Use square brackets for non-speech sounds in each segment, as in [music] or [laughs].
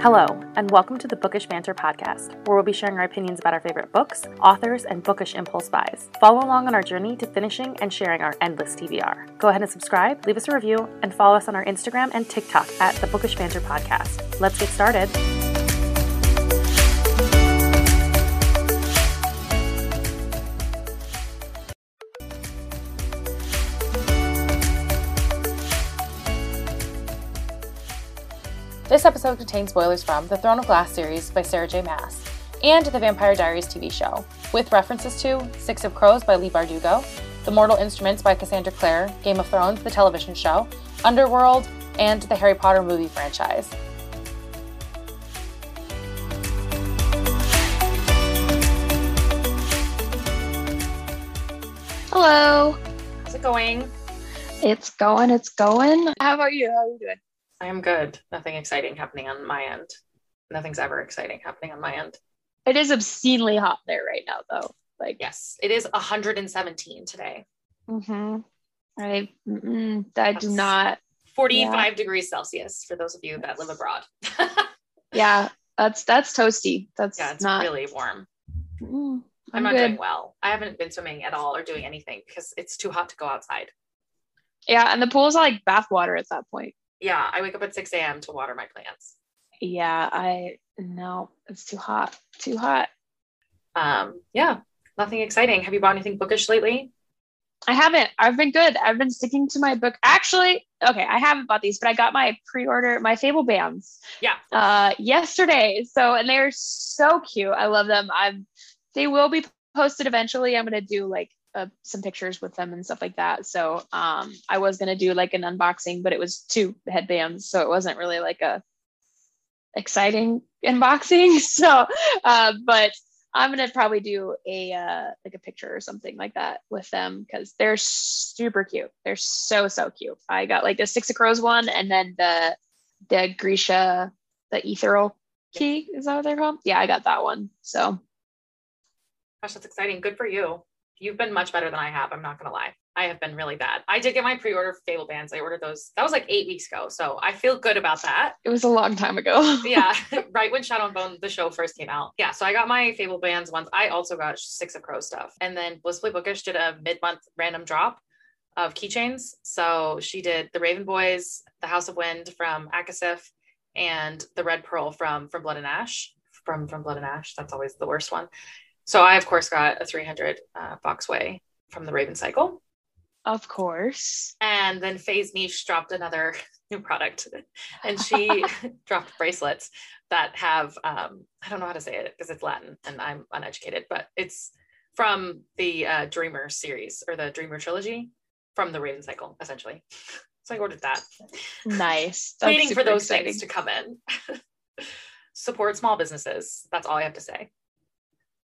Hello, and welcome to the Bookish Banter podcast, where we'll be sharing our opinions about our favorite books, authors, and bookish impulse buys. Follow along on our journey to finishing and sharing our endless TBR. Go ahead and subscribe, leave us a review, and follow us on our Instagram and TikTok at the Bookish Banter podcast. Let's get started. This episode contains spoilers from the Throne of Glass series by Sarah J. Maas and the Vampire Diaries TV show, with references to Six of Crows by Leigh Bardugo, The Mortal Instruments by Cassandra Clare, Game of Thrones, the television show, Underworld, and the Harry Potter movie franchise. Hello. How's it going? It's going, it's going. How about you? How are you doing? I am good. Nothing exciting happening on my end. Nothing's ever exciting happening on my end. It is obscenely hot there right now though. Like Yes, it is 117 today. mm-hmm. I mm-mm, I do That's- not 45 degrees Celsius for those of you that live abroad. [laughs] yeah, that's that's toasty. That's yeah, it's not really warm. Mm, I'm, I'm, not good. doing well. I haven't been swimming at all or doing anything because it's too hot to go outside. Yeah, and the pool's are like bath water at that point. Yeah, I wake up at 6 a.m. to water my plants. Yeah, I no, it's too hot. Too hot. Um, yeah, nothing exciting. Have you bought anything bookish lately? I haven't. I've been good. I've been sticking to my book. Actually, okay, I haven't bought these, but I got my pre-order, my Fable bands. Yeah. Uh, yesterday. So, and they're so cute. I love them. I'm. They will be posted eventually. I'm gonna do like uh, some pictures with them and stuff like that. So, um, I was gonna do like an unboxing, but it was two headbands, so it wasn't really like a exciting [laughs] unboxing. [laughs] So, uh, but I'm gonna probably do a uh, like a picture or something like that with them because they're super cute. They're so so cute. I got like the Six of Crows one, and then the the Grisha, the Ethereal Key. Is that what they're called? Yeah, I got that one. So Gosh, that's exciting. Good for you. You've been much better than I have. I'm not gonna lie. I have been really bad. I did get my pre-order for Fable bands. I ordered those. That was like eight weeks ago, so I feel good about that. it was a long time ago. [laughs] yeah, [laughs] right when Shadow and Bone the show first came out. Yeah, so I got my Fable bands once. I also got Six of Crows stuff, and then Blissfully Bookish did a mid-month random drop of keychains. So she did the Raven Boys, the House of Wind from ACOSF, and the Red Pearl from from Blood and Ash. From from Blood and Ash. That's always the worst one. So I of course got a 300 uh, Fox Way from the Raven Cycle. of course. And then Faye's Niche dropped another [laughs] new product, and she [laughs] dropped bracelets that have um, I don't know how to say it because it's Latin and I'm uneducated, but it's from the uh, Dreamer series or the Dreamer trilogy from the Raven Cycle, essentially. [laughs] So I ordered that, Nice. Waiting for those exciting. things to come in. Support small businesses. That's all I have to say.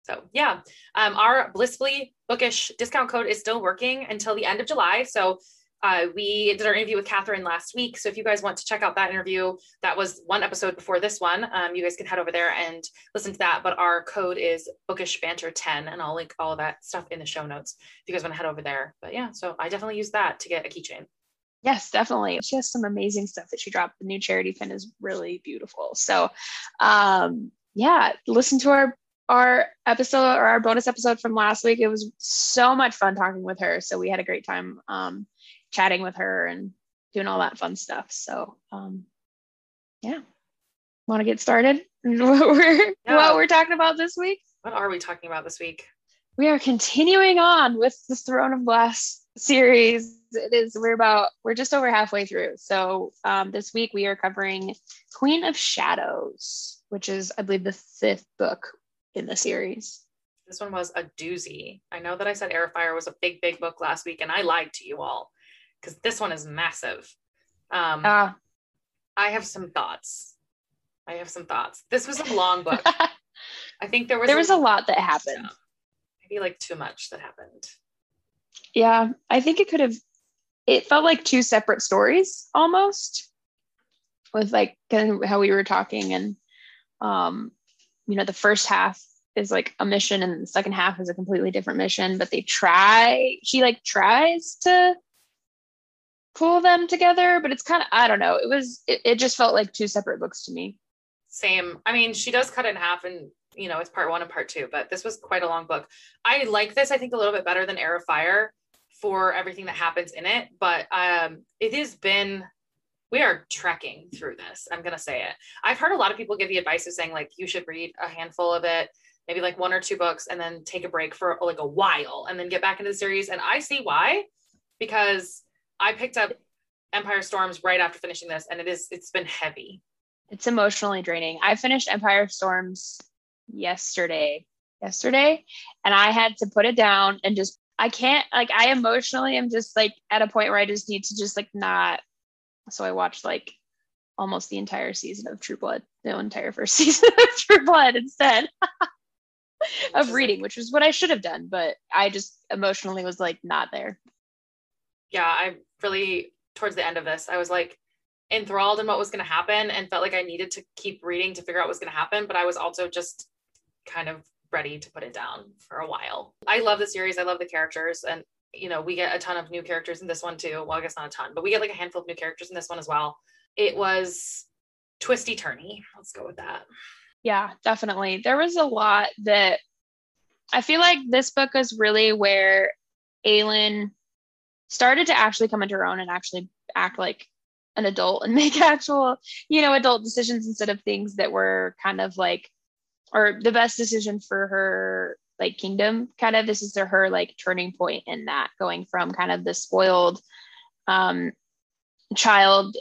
So yeah, um, our blissfully bookish discount code is still working until the end of July. So uh, we did our interview with Catherine last week. So if you guys want to check out that interview, that was one episode before this one. Um, you guys can head over there and listen to that. But our code is bookish banter 10 and I'll link all of that stuff in the show notes if you guys want to head over there. But yeah, so I definitely use that to get a keychain. Yes, definitely. She has some amazing stuff that she dropped. The new charity pin is really beautiful. So, um, yeah, listen to our our episode or our bonus episode from last week. It was so much fun talking with her. So we had a great time um, chatting with her and doing all that fun stuff. So, um, yeah, want to get started? [laughs] what we're Yeah. what we're talking about this week? What are we talking about this week? we are continuing on with the Throne of Glass series. It is we're about we're just over halfway through. So um, this week we are covering Queen of Shadows, which is I believe the fifth book in the series. This one was a doozy. I know that I said Air Fire was a big, big book last week, and I lied to you all because this one is massive. Um, Ah, I have some thoughts. I have some thoughts. This was a long book. [laughs] I think there was there was a lot that happened. maybe like too much that happened. Yeah, I think it could have. It felt like two separate stories almost, with like kind of how we were talking, and um, you know, the first half is like a mission, and the second half is a completely different mission. But they try. She like tries to pull them together, but it's kind of I don't know. It was it, it just felt like two separate books to me. Same. I mean, she does cut in half and you know, it's part one and part two, but this was quite a long book. I like this, I think, a little bit better than Heir of Fire for everything that happens in it. But um, it has been we are trekking through this. I'm gonna say it. I've heard a lot of people give the advice of saying like you should read a handful of it, maybe like one or two books, and then take a break for like a while, and then get back into the series. And I see why, because I picked up Empire Storms right after finishing this, and it is it's been heavy. It's emotionally draining. I finished Empire Storms yesterday, yesterday, and I had to put it down and just I can't like I emotionally am just like at a point where I just need to just like not. So I watched like almost the entire season of True Blood, the entire first [laughs] season of True Blood instead [laughs] of reading, which was what I should have done, but I just emotionally was like not there. Yeah, I really towards the end of this, I was like enthralled in what was going to happen and felt like I needed to keep reading to figure out what was going to happen, but I was also just kind of ready to put it down for a while. I love the series. I love the characters. And, you know, we get a ton of new characters in this one too. Well, I guess not a ton, but we get like a handful of new characters in this one as well. It was twisty turny. Let's go with that. Yeah, definitely. There was a lot that I feel like this book is really where Aelin started to actually come into her own and actually act like an adult and [laughs] make actual, you know, adult decisions instead of things that were kind of like or the best decision for her like kingdom kind of this is her like turning point in that going from kind of the spoiled um child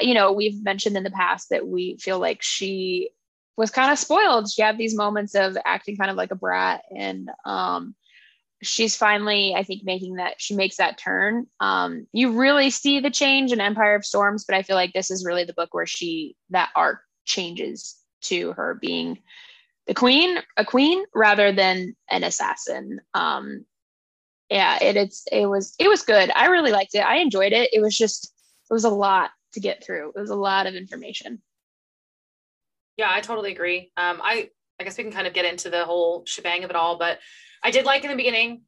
you know we've mentioned in the past that we feel like she was kind of spoiled. She had these moments of acting kind of like a brat and um she's finally i think making that she makes that turn. Um you really see the change in empire of storms but i feel like this is really the book where she that arc changes to her being the queen a queen rather than an assassin. Um yeah it, it's it was it was good. I really liked it. I enjoyed it. It was just it was a lot to get through. It was a lot of information. Yeah i totally agree. Um i i guess we can kind of get into the whole shebang of it all but i did like in the beginning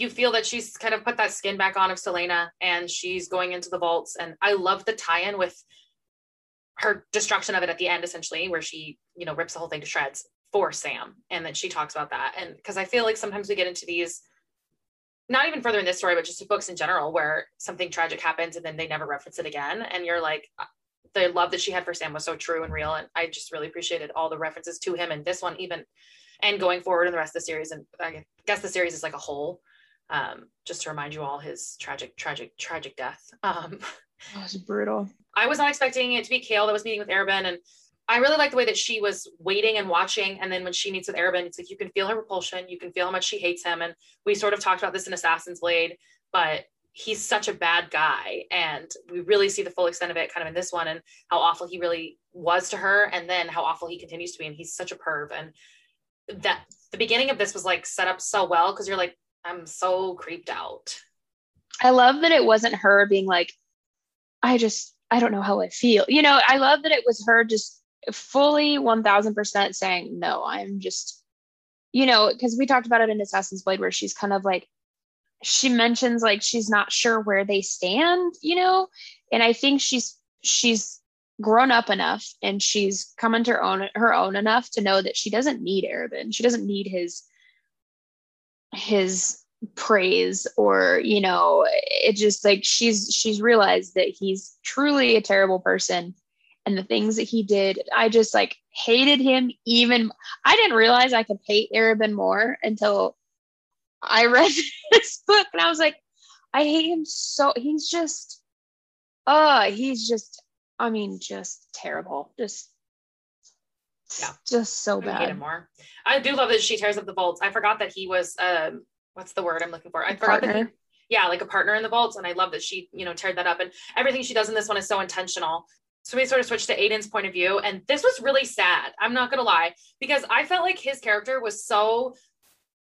you feel that she's kind of put that skin back on of Celaena, and she's going into the vaults. And i love the tie-in with her destruction of it at the end essentially where she you know rips the whole thing to shreds for Sam and that she talks about that. And because I feel like sometimes we get into these, not even further in this story, but just books in general, where something tragic happens and then they never reference it again. And you're like, uh, the love that she had for Sam was so true and real. And I just really appreciated all the references to him and this one, even and going forward in the rest of the series. And I guess the series is like a whole. Um, just to remind you all his tragic, tragic, tragic death. [laughs] Um, oh, was brutal. I was not expecting it to be Chaol that was meeting with Arobynn, and I really like the way that she was waiting and watching. And then when she meets with Arobynn, it's like you can feel her repulsion, you can feel how much she hates him. And we sort of talked about this in Assassin's Blade, but he's such a bad guy. And we really see the full extent of it kind of in this one and how awful he really was to her. And then how awful he continues to be. And he's such a perv. And that the beginning of this was like set up so well because you're like, I'm so creeped out. I love that it wasn't her being like, I just, I don't know how I feel. You know, I love that it was her just fully 1000% saying no i'm just you know because we talked about it in assassin's blade where she's kind of like she mentions like she's not sure where they stand you know and i think she's she's grown up enough and she's come into her own her own enough to know that she doesn't need Arobynn. She doesn't need his his praise or you know it just like she's she's realized that he's truly a terrible person and the things that he did. I just like hated him even. I didn't realize I could hate Arobynn more until I read [laughs] this book and I was like, I hate him so. He's just, uh, he's just, I mean, just terrible. Just, yeah, just so bad. I hate him more. I do love that she tears up the vaults. I forgot that he was, um, what's the word I'm looking for? I forgot partner. that he, yeah, like a partner in the vaults. And I love that she, you know, teared that up. And everything she does in this one is so intentional. So we sort of switched to Aiden's point of view. And this was really sad. I'm not gonna lie, because I felt like his character was so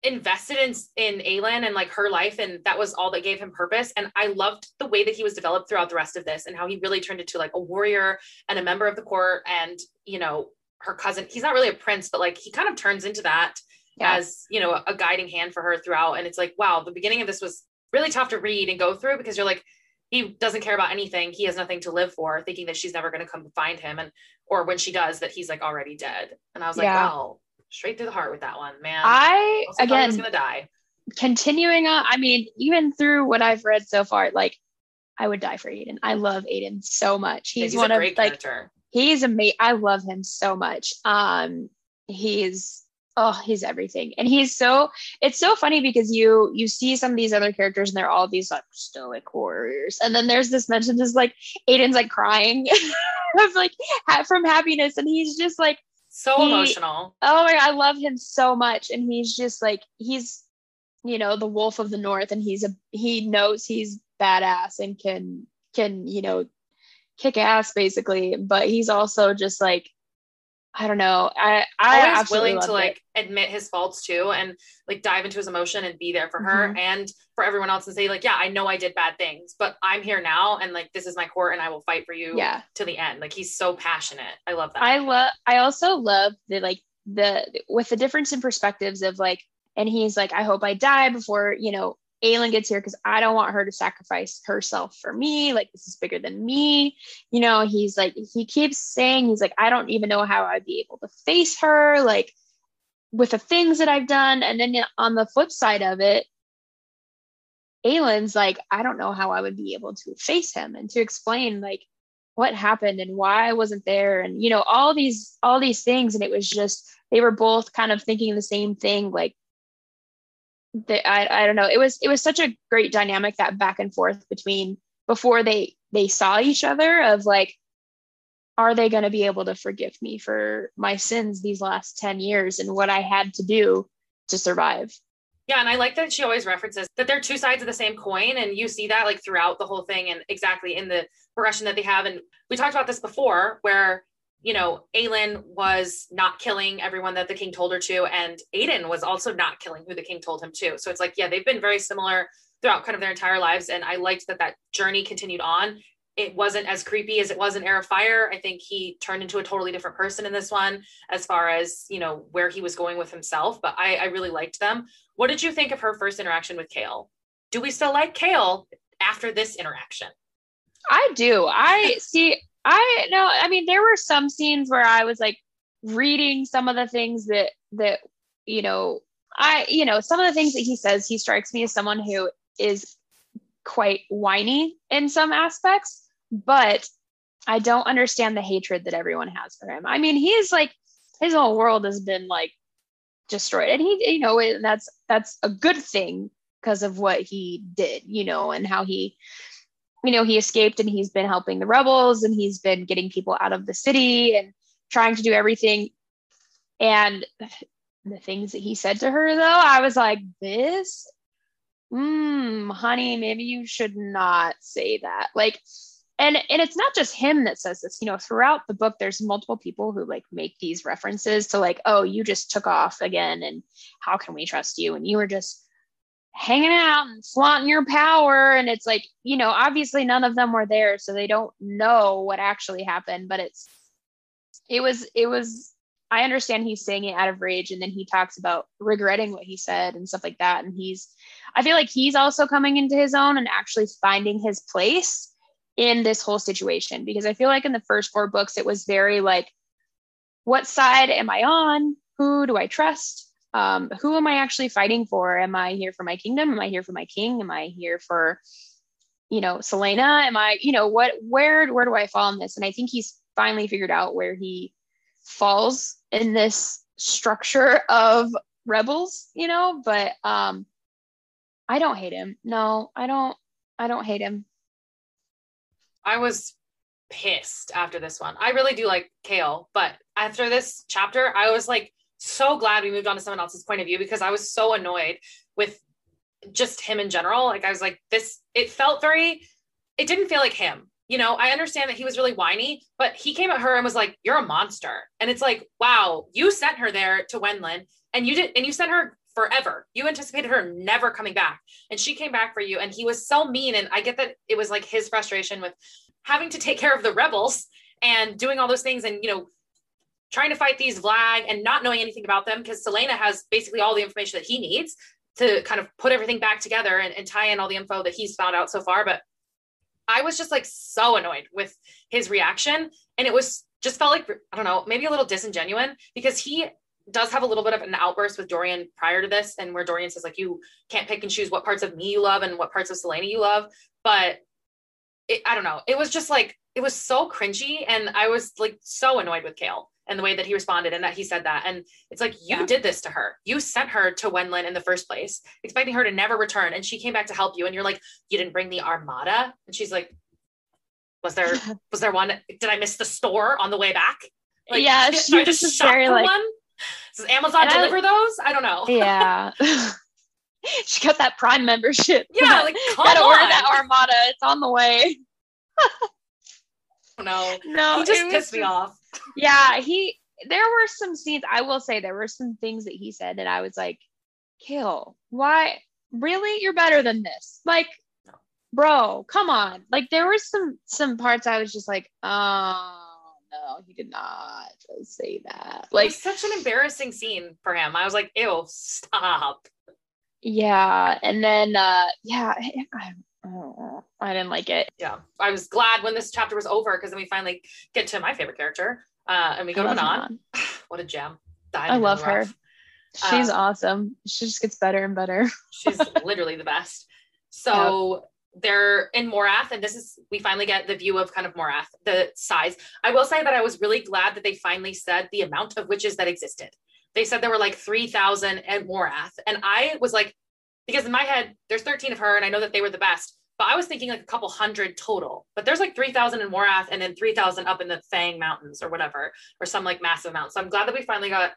invested in in Aelin and like her life, and that was all that gave him purpose. And I loved the way that he was developed throughout the rest of this and how he really turned into like a warrior and a member of the court and you know, her cousin. He's not really a prince, but like he kind of turns into that yeah. as you know, a guiding hand for her throughout. And it's like, wow, the beginning of this was really tough to read and go through because you're like, he doesn't care about anything. He has nothing to live for, thinking that she's never going to come find him. And, or when she does, that he's like already dead. And I was like, yeah. wow, straight through the heart with that one, man. I, again, was going to die. Continuing on, I mean, even through what I've read so far, like, I would die for Aiden. I love Aiden so much. He's, he's one of like, character. he's amazing. I love him so much. Um, he's oh he's everything. And he's so it's so funny because you you see some of these other characters and they're all these like stoic warriors. And then there's this mention just like aiden's like crying [laughs] of like from happiness. And he's just like so he, emotional. Oh my God, i love him so much. And he's just like he's you know the wolf of the north and he's a he knows he's badass and can can you know kick ass basically. But he's also just like I don't know. I I always willing to like it. admit his faults too, and like dive into his emotion and be there for her mm-hmm. and for everyone else and say like, yeah, I know I did bad things, but I'm here now, and like this is my court, and I will fight for you. Yeah. to the end. Like he's so passionate. I love that. I love. I also love the like the with the difference in perspectives of like, and he's like, I hope I die before you know Aelin gets here because I don't want her to sacrifice herself for me. Like, this is bigger than me. You know, he's like, he keeps saying, he's like, I don't even know how I'd be able to face her, like, with the things that I've done. And then on the flip side of it, Aelin's like, I don't know how I would be able to face him and to explain, like, what happened and why I wasn't there and you know all these all these things and it was just they were both kind of thinking the same thing like they, I, I don't know. It was it was such a great dynamic that back and forth between before they they saw each other of like are they going to be able to forgive me for my sins these last 10 years and what i had to do to survive? Yeah and i like that she always references that they're two sides of the same coin and you see that like throughout the whole thing and exactly in the progression that they have. And we talked about this before where you know, Aelin was not killing everyone that the king told her to, and Aiden was also not killing who the king told him to. So it's like, yeah, they've been very similar throughout kind of their entire lives, and I liked that that journey continued on. It wasn't as creepy as it was in Heir of Fire. I think he turned into a totally different person in this one, as far as you know where he was going with himself. But I, I really liked them. What did you think of her first interaction with Chaol? Do we still like Chaol after this interaction? I do. I [laughs] see. I know. I mean, there were some scenes where I was like reading some of the things that that you know I you know some of the things that he says. He strikes me as someone who is quite whiny in some aspects, but I don't understand the hatred that everyone has for him. I mean, he's like his whole world has been like destroyed, and he you know that's that's a good thing because of what he did, you know, and how he you know, he escaped and he's been helping the rebels and he's been getting people out of the city and trying to do everything. And the things that he said to her, though, I was like, this, hmm, honey, maybe you should not say that. Like, and and it's not just him that says this you know throughout the book there's multiple people who like make these references to like oh you just took off again and how can we trust you and you were just hanging out and flaunting your power. And it's like you know obviously none of them were there so they don't know what actually happened but it's it was it was i understand he's saying it out of rage and then he talks about regretting what he said and stuff like that. And he's i feel like he's also coming into his own and actually finding his place in this whole situation because i feel like in the first four books it was very like what side am i on? Who do i trust um, who am I actually fighting for? Am I here for my kingdom? Am I here for my king? Am I here for, you know, Celaena? Am I, you know, what, where, where do I fall in this? And I think he's finally figured out where he falls in this structure of rebels, you know, but um, I don't hate him. No, I don't, I don't hate him. I was pissed after this one. I really do like Chaol, but after this chapter, I was like, so glad we moved on to someone else's point of view because I was so annoyed with just him in general. Like I was like, this, it felt very, it didn't feel like him. You know, I understand that he was really whiny, but he came at her and was like, You're a monster. And it's like, wow, you sent her there to Wendlyn and you did, and you sent her forever. You anticipated her never coming back. And she came back for you. And he was so mean. And I get that it was like his frustration with having to take care of the rebels and doing all those things and, you know, trying to fight these Valg and not knowing anything about them because Celaena has basically all the information that he needs to kind of put everything back together and, and tie in all the info that he's found out so far. But I was just like so annoyed with his reaction. And it was just felt like, I don't know, maybe a little disingenuous because he does have a little bit of an outburst with Dorian prior to this, and where Dorian says, like, you can't pick and choose what parts of me you love and what parts of Celaena you love. But it, I don't know. It was just like, it was so cringy. And I was like so annoyed with Chaol and the way that he responded and that he said that. And it's like, you yeah. did this to her. You sent her to Wendlyn in the first place, expecting her to never return. And she came back to help you. And you're like, you didn't bring the armada. And she's like, was there, was there one? Did I miss the store on the way back? Like, yeah, [laughs] she just very like, one? Does Amazon deliver those? I don't know. Yeah. [laughs] [laughs] she got that Prime membership. Yeah, like gotta order that Armada. It's on the way. no, no, he just pissed just, me off. Yeah, he. There were some scenes. I will say there were some things that he said, that I was like, "Kill, why? Really? You're better than this." Like, bro, come on. Like, there were some some parts I was just like, "Oh." no, he did not say that. Like such an embarrassing scene for him. I was like, ew, stop. Yeah. And then uh yeah, I, I didn't like it. Yeah. I was glad when this chapter was over because then we finally get to my favorite character. Uh and we go to Manon. [sighs] what a gem. I love her. She's um, awesome. She just gets better and better. [laughs] she's literally the best. So they're in Morath, and this is we finally get the view of kind of Morath, the size. I will say that I was really glad that they finally said the amount of witches that existed. They said there were like 3,000 at Morath. And I was like, because in my head, there's 13 of her, and I know that they were the best, but I was thinking like a couple hundred total. But there's like 3,000 in Morath and then 3,000 up in the Fang Mountains or whatever, or some like massive amount. So I'm glad that we finally got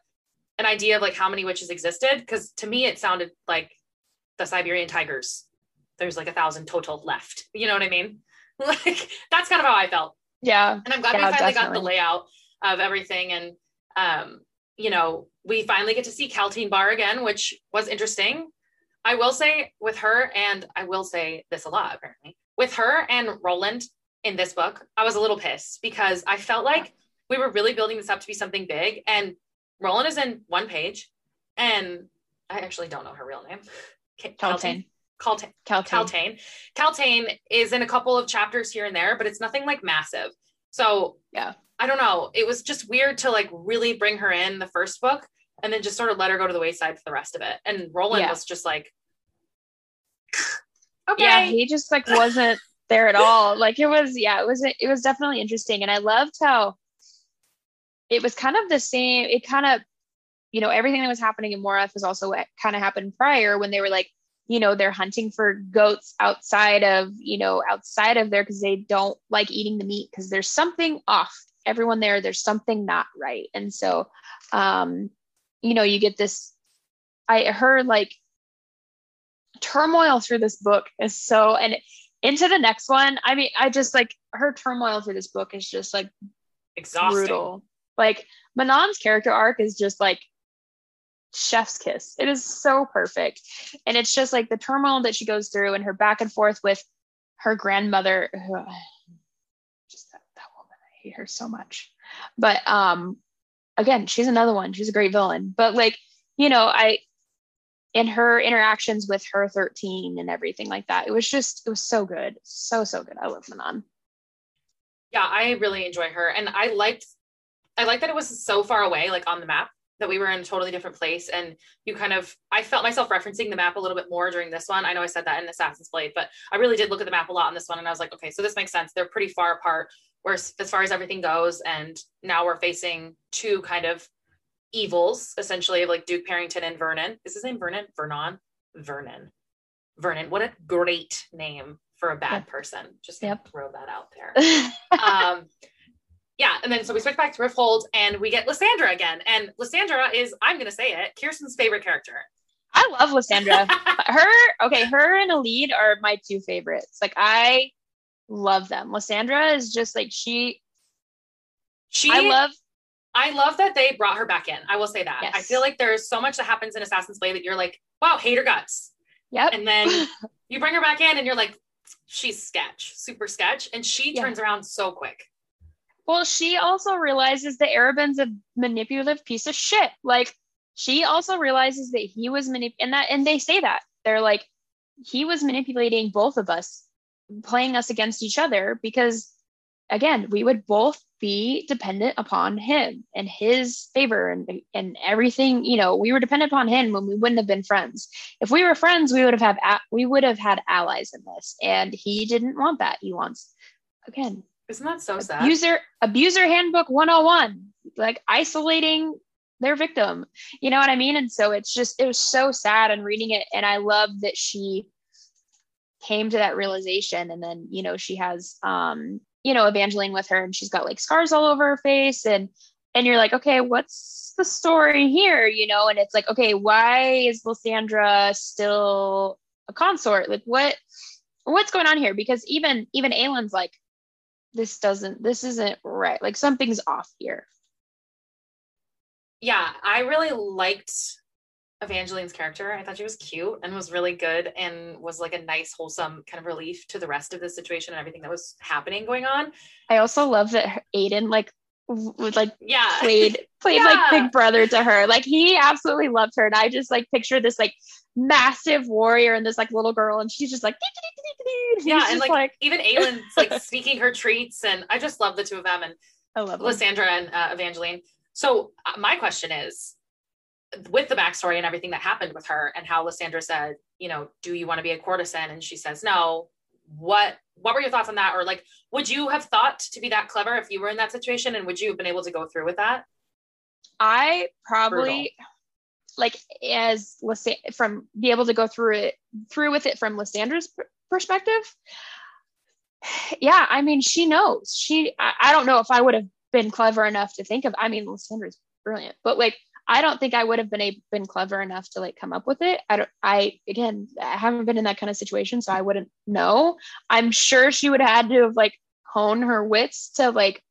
an idea of like how many witches existed, because to me, it sounded like the Siberian tigers there's like a thousand total left. You know what I mean? [laughs] Like that's kind of how I felt. Yeah. And I'm glad yeah, we finally definitely. got the layout of everything. And um, you know, we finally get to see Kaltain Bar again, which was interesting. I will say with her, and I will say this a lot apparently, with her and Roland in this book, I was a little pissed because I felt like we were really building this up to be something big. And Roland is in one page, and I actually don't know her real name. Kaltain. Kaltain. Kaltain. Kaltain is in a couple of chapters here and there, but it's nothing like massive. So yeah, I don't know. It was just weird to like really bring her in the first book and then just sort of let her go to the wayside for the rest of it. And Roland yeah. was just like, [sighs] okay. Yeah, he just like wasn't there at all. [laughs] Like it was, yeah, it was, it was definitely interesting. And I loved how it was kind of the same. It kind of, you know, everything that was happening in Morath was also what kind of happened prior when they were like, you know they're hunting for goats outside of you know outside of there because they don't like eating the meat because there's something off everyone there there's something not right and so um you know you get this i heard like turmoil through this book is so and into the next one i mean i just like her turmoil through this book is just like exhausting brutal like manon's character arc is just like chef's kiss. It is so perfect. And it's just like the turmoil that she goes through and her back and forth with her grandmother. [sighs] just that, that woman, I hate her so much. But um again, she's another one. She's a great villain. But like, you know, I in her interactions with her 13 and everything like that, it was just, it was so good. So, so good. I love Manon. Yeah, I really enjoy her. And I liked I like that it was so far away, like on the map that we were in a totally different place and you kind of i felt myself referencing the map a little bit more during this one i know i said that in assassin's blade but i really did look at the map a lot in this one and i was like okay so this makes sense they're pretty far apart where as far as everything goes and now we're facing two kind of evils essentially of like duke Perrington and vernon is his name vernon vernon vernon vernon what a great name for a bad person just yep. throw that out there [laughs] um yeah, and then so we switch back to Rifthold and we get Lysandra again. And Lysandra is, I'm gonna say it, Kirsten's favorite character. I love Lysandra. [laughs] her, okay, her and Elide are my two favorites. Like I love them. Lysandra is just like she she I love I love that they brought her back in. I will say that. Yes. I feel like there's so much that happens in Assassin's Blade that you're like, wow, hate her guts. Yep. And then [laughs] you bring her back in and you're like, she's sketch, super sketch. And she yeah. turns around so quick. Well, she also realizes that Arobynn's a manipulative piece of shit. Like she also realizes that he was manip and that and they say that. They're like, he was manipulating both of us playing us against each other because again, we would both be dependent upon him and his favor and and everything. You know, we were dependent upon him when we wouldn't have been friends. If we were friends, we would have had we would have had allies in this, and he didn't want that. He wants again. Isn't that so sad? Abuser abuser handbook 101, like isolating their victim. You know what I mean? And so it's just it was so sad and reading it, and I love that she came to that realization and then you know she has um you know, Evangeline with her and she's got like scars all over her face and and you're like, okay, what's the story here? You know, and it's like, okay, why is Lysandra still a consort? Like what what's going on here? Because even even Aelin's like, this doesn't this isn't right. Like something's off here. Yeah, I really liked Evangeline's character. I thought she was cute and was really good and was like a nice, wholesome kind of relief to the rest of the situation and everything that was happening going on. I also love that Aiden like was like yeah [laughs] played played yeah. like big brother to her. Like he absolutely loved her. And I just like picture this like massive warrior and this like little girl and she's just like yeah and like, like even Aelin's like [laughs] speaking her treats and I just love the two of them and I love Lysandra and uh, Evangeline. So uh, my question is with the backstory and everything that happened with her and how Lysandra said, you know, do you want to be a courtesan? And she says no. What what were your thoughts on that? Or like, would you have thought to be that clever if you were in that situation? And would you have been able to go through with that? I probably Brutal. like as Lysandra from be able to go through it through with it from Lysandra's perspective. Yeah, I mean, she knows. She I, I don't know if I would have been clever enough to think of. I mean, Lysandra's brilliant, but like I don't think I would have been a, been clever enough to like come up with it. I don't. I again, I haven't been in that kind of situation, so I wouldn't know. I'm sure she would have had to have like hone her wits to like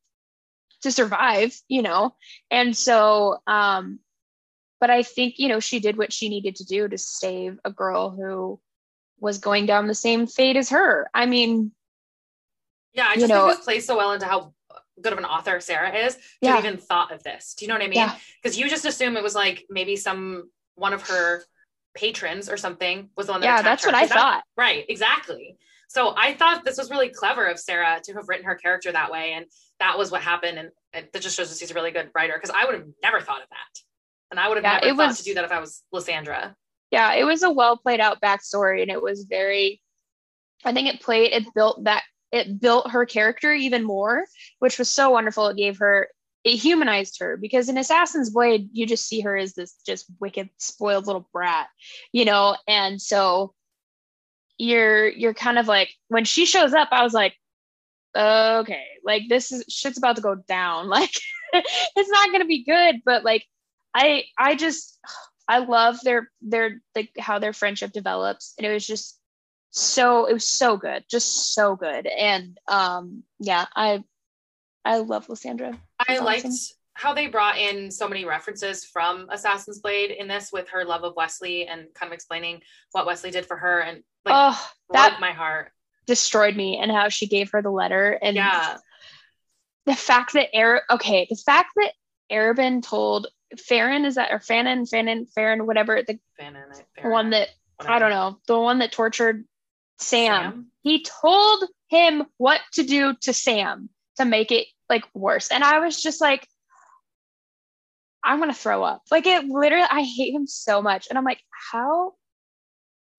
to survive, you know. And so, um, but I think you know she did what she needed to do to save a girl who was going down the same fate as her. I mean, yeah, I just you know, think this plays so well into how good of an author Sarah is to yeah. even thought of this. Do you know what I mean? Because yeah. you just assume it was like maybe some one of her patrons or something was the one that yeah that's her. what I that, thought right exactly so I thought this was really clever of Sarah to have written her character that way and that was what happened and it, that just shows that she's a really good writer because I would have never thought of that and I would have yeah, never thought was, to do that if I was Lysandra yeah it was a well played out backstory and it was very I think it played it built that it built her character even more, which was so wonderful. It gave her, it humanized her because in Assassin's Blade, you just see her as this just wicked, spoiled little brat, you know? And so you're, you're kind of like, when she shows up, I was like, okay, like this is shit's about to go down. [laughs] Like it's not going to be good, but like, I, I just, I love their, their, like how their friendship develops. And it was just, so it was so good just so good. And um yeah i i love lysandra i liked how they brought in so many references from assassin's blade in this with her love of wesley and kind of explaining what wesley did for her and like oh, that my heart. destroyed me and how she gave her the letter. And yeah. the fact that Air okay the fact that Arobynn told Farran is that or Fannin Fannin Farran whatever the Fannin, one that whatever. I don't know the one that tortured Sam. Sam. He told him what to do to Sam to make it like worse. And I was just like, I'm gonna throw up. Like it literally, I hate him so much. And I'm like, how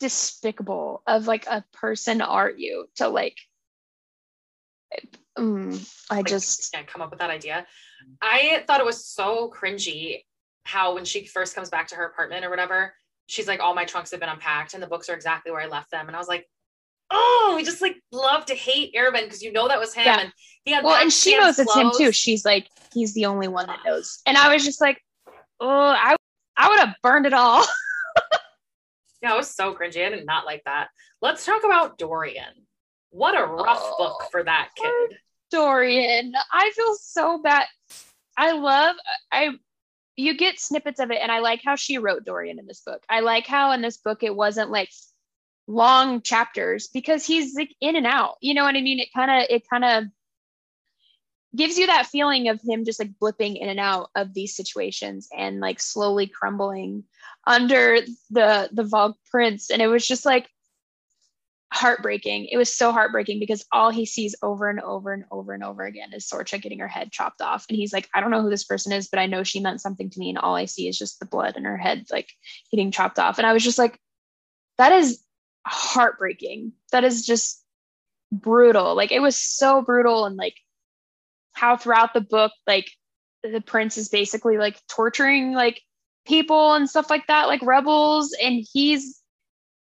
despicable of like a person are you to like um, I like, just can't come up with that idea. I thought it was so cringy how when she first comes back to her apartment or whatever, she's like, all my trunks have been unpacked and the books are exactly where I left them. And I was like, oh, we just like love to hate Arobynn because you know that was him. Yeah. And he had well, and she knows it's him too. She's like, he's the only one that knows. And I was just like, oh, I I would have burned it all. [laughs] yeah, it was so cringy. I did not like that. Let's talk about Dorian. What a rough oh, book for that kid. Dorian. I feel so bad. I love I you get snippets of it and I like how she wrote Dorian in this book. I like how in this book it wasn't like long chapters because he's like in and out. You know what I mean? It kind of it kind of gives you that feeling of him just like blipping in and out of these situations and like slowly crumbling under the the Valg prince. And it was just like heartbreaking. It was so heartbreaking because all he sees over and over and over and over again is Sorcha getting her head chopped off. And he's like, I don't know who this person is, but I know she meant something to me. And all I see is just the blood in her head, like getting chopped off. And I was just like, that is heartbreaking. That is just brutal. Like it was so brutal. And like how throughout the book, like the prince is basically like torturing like people and stuff like that, like rebels. And he's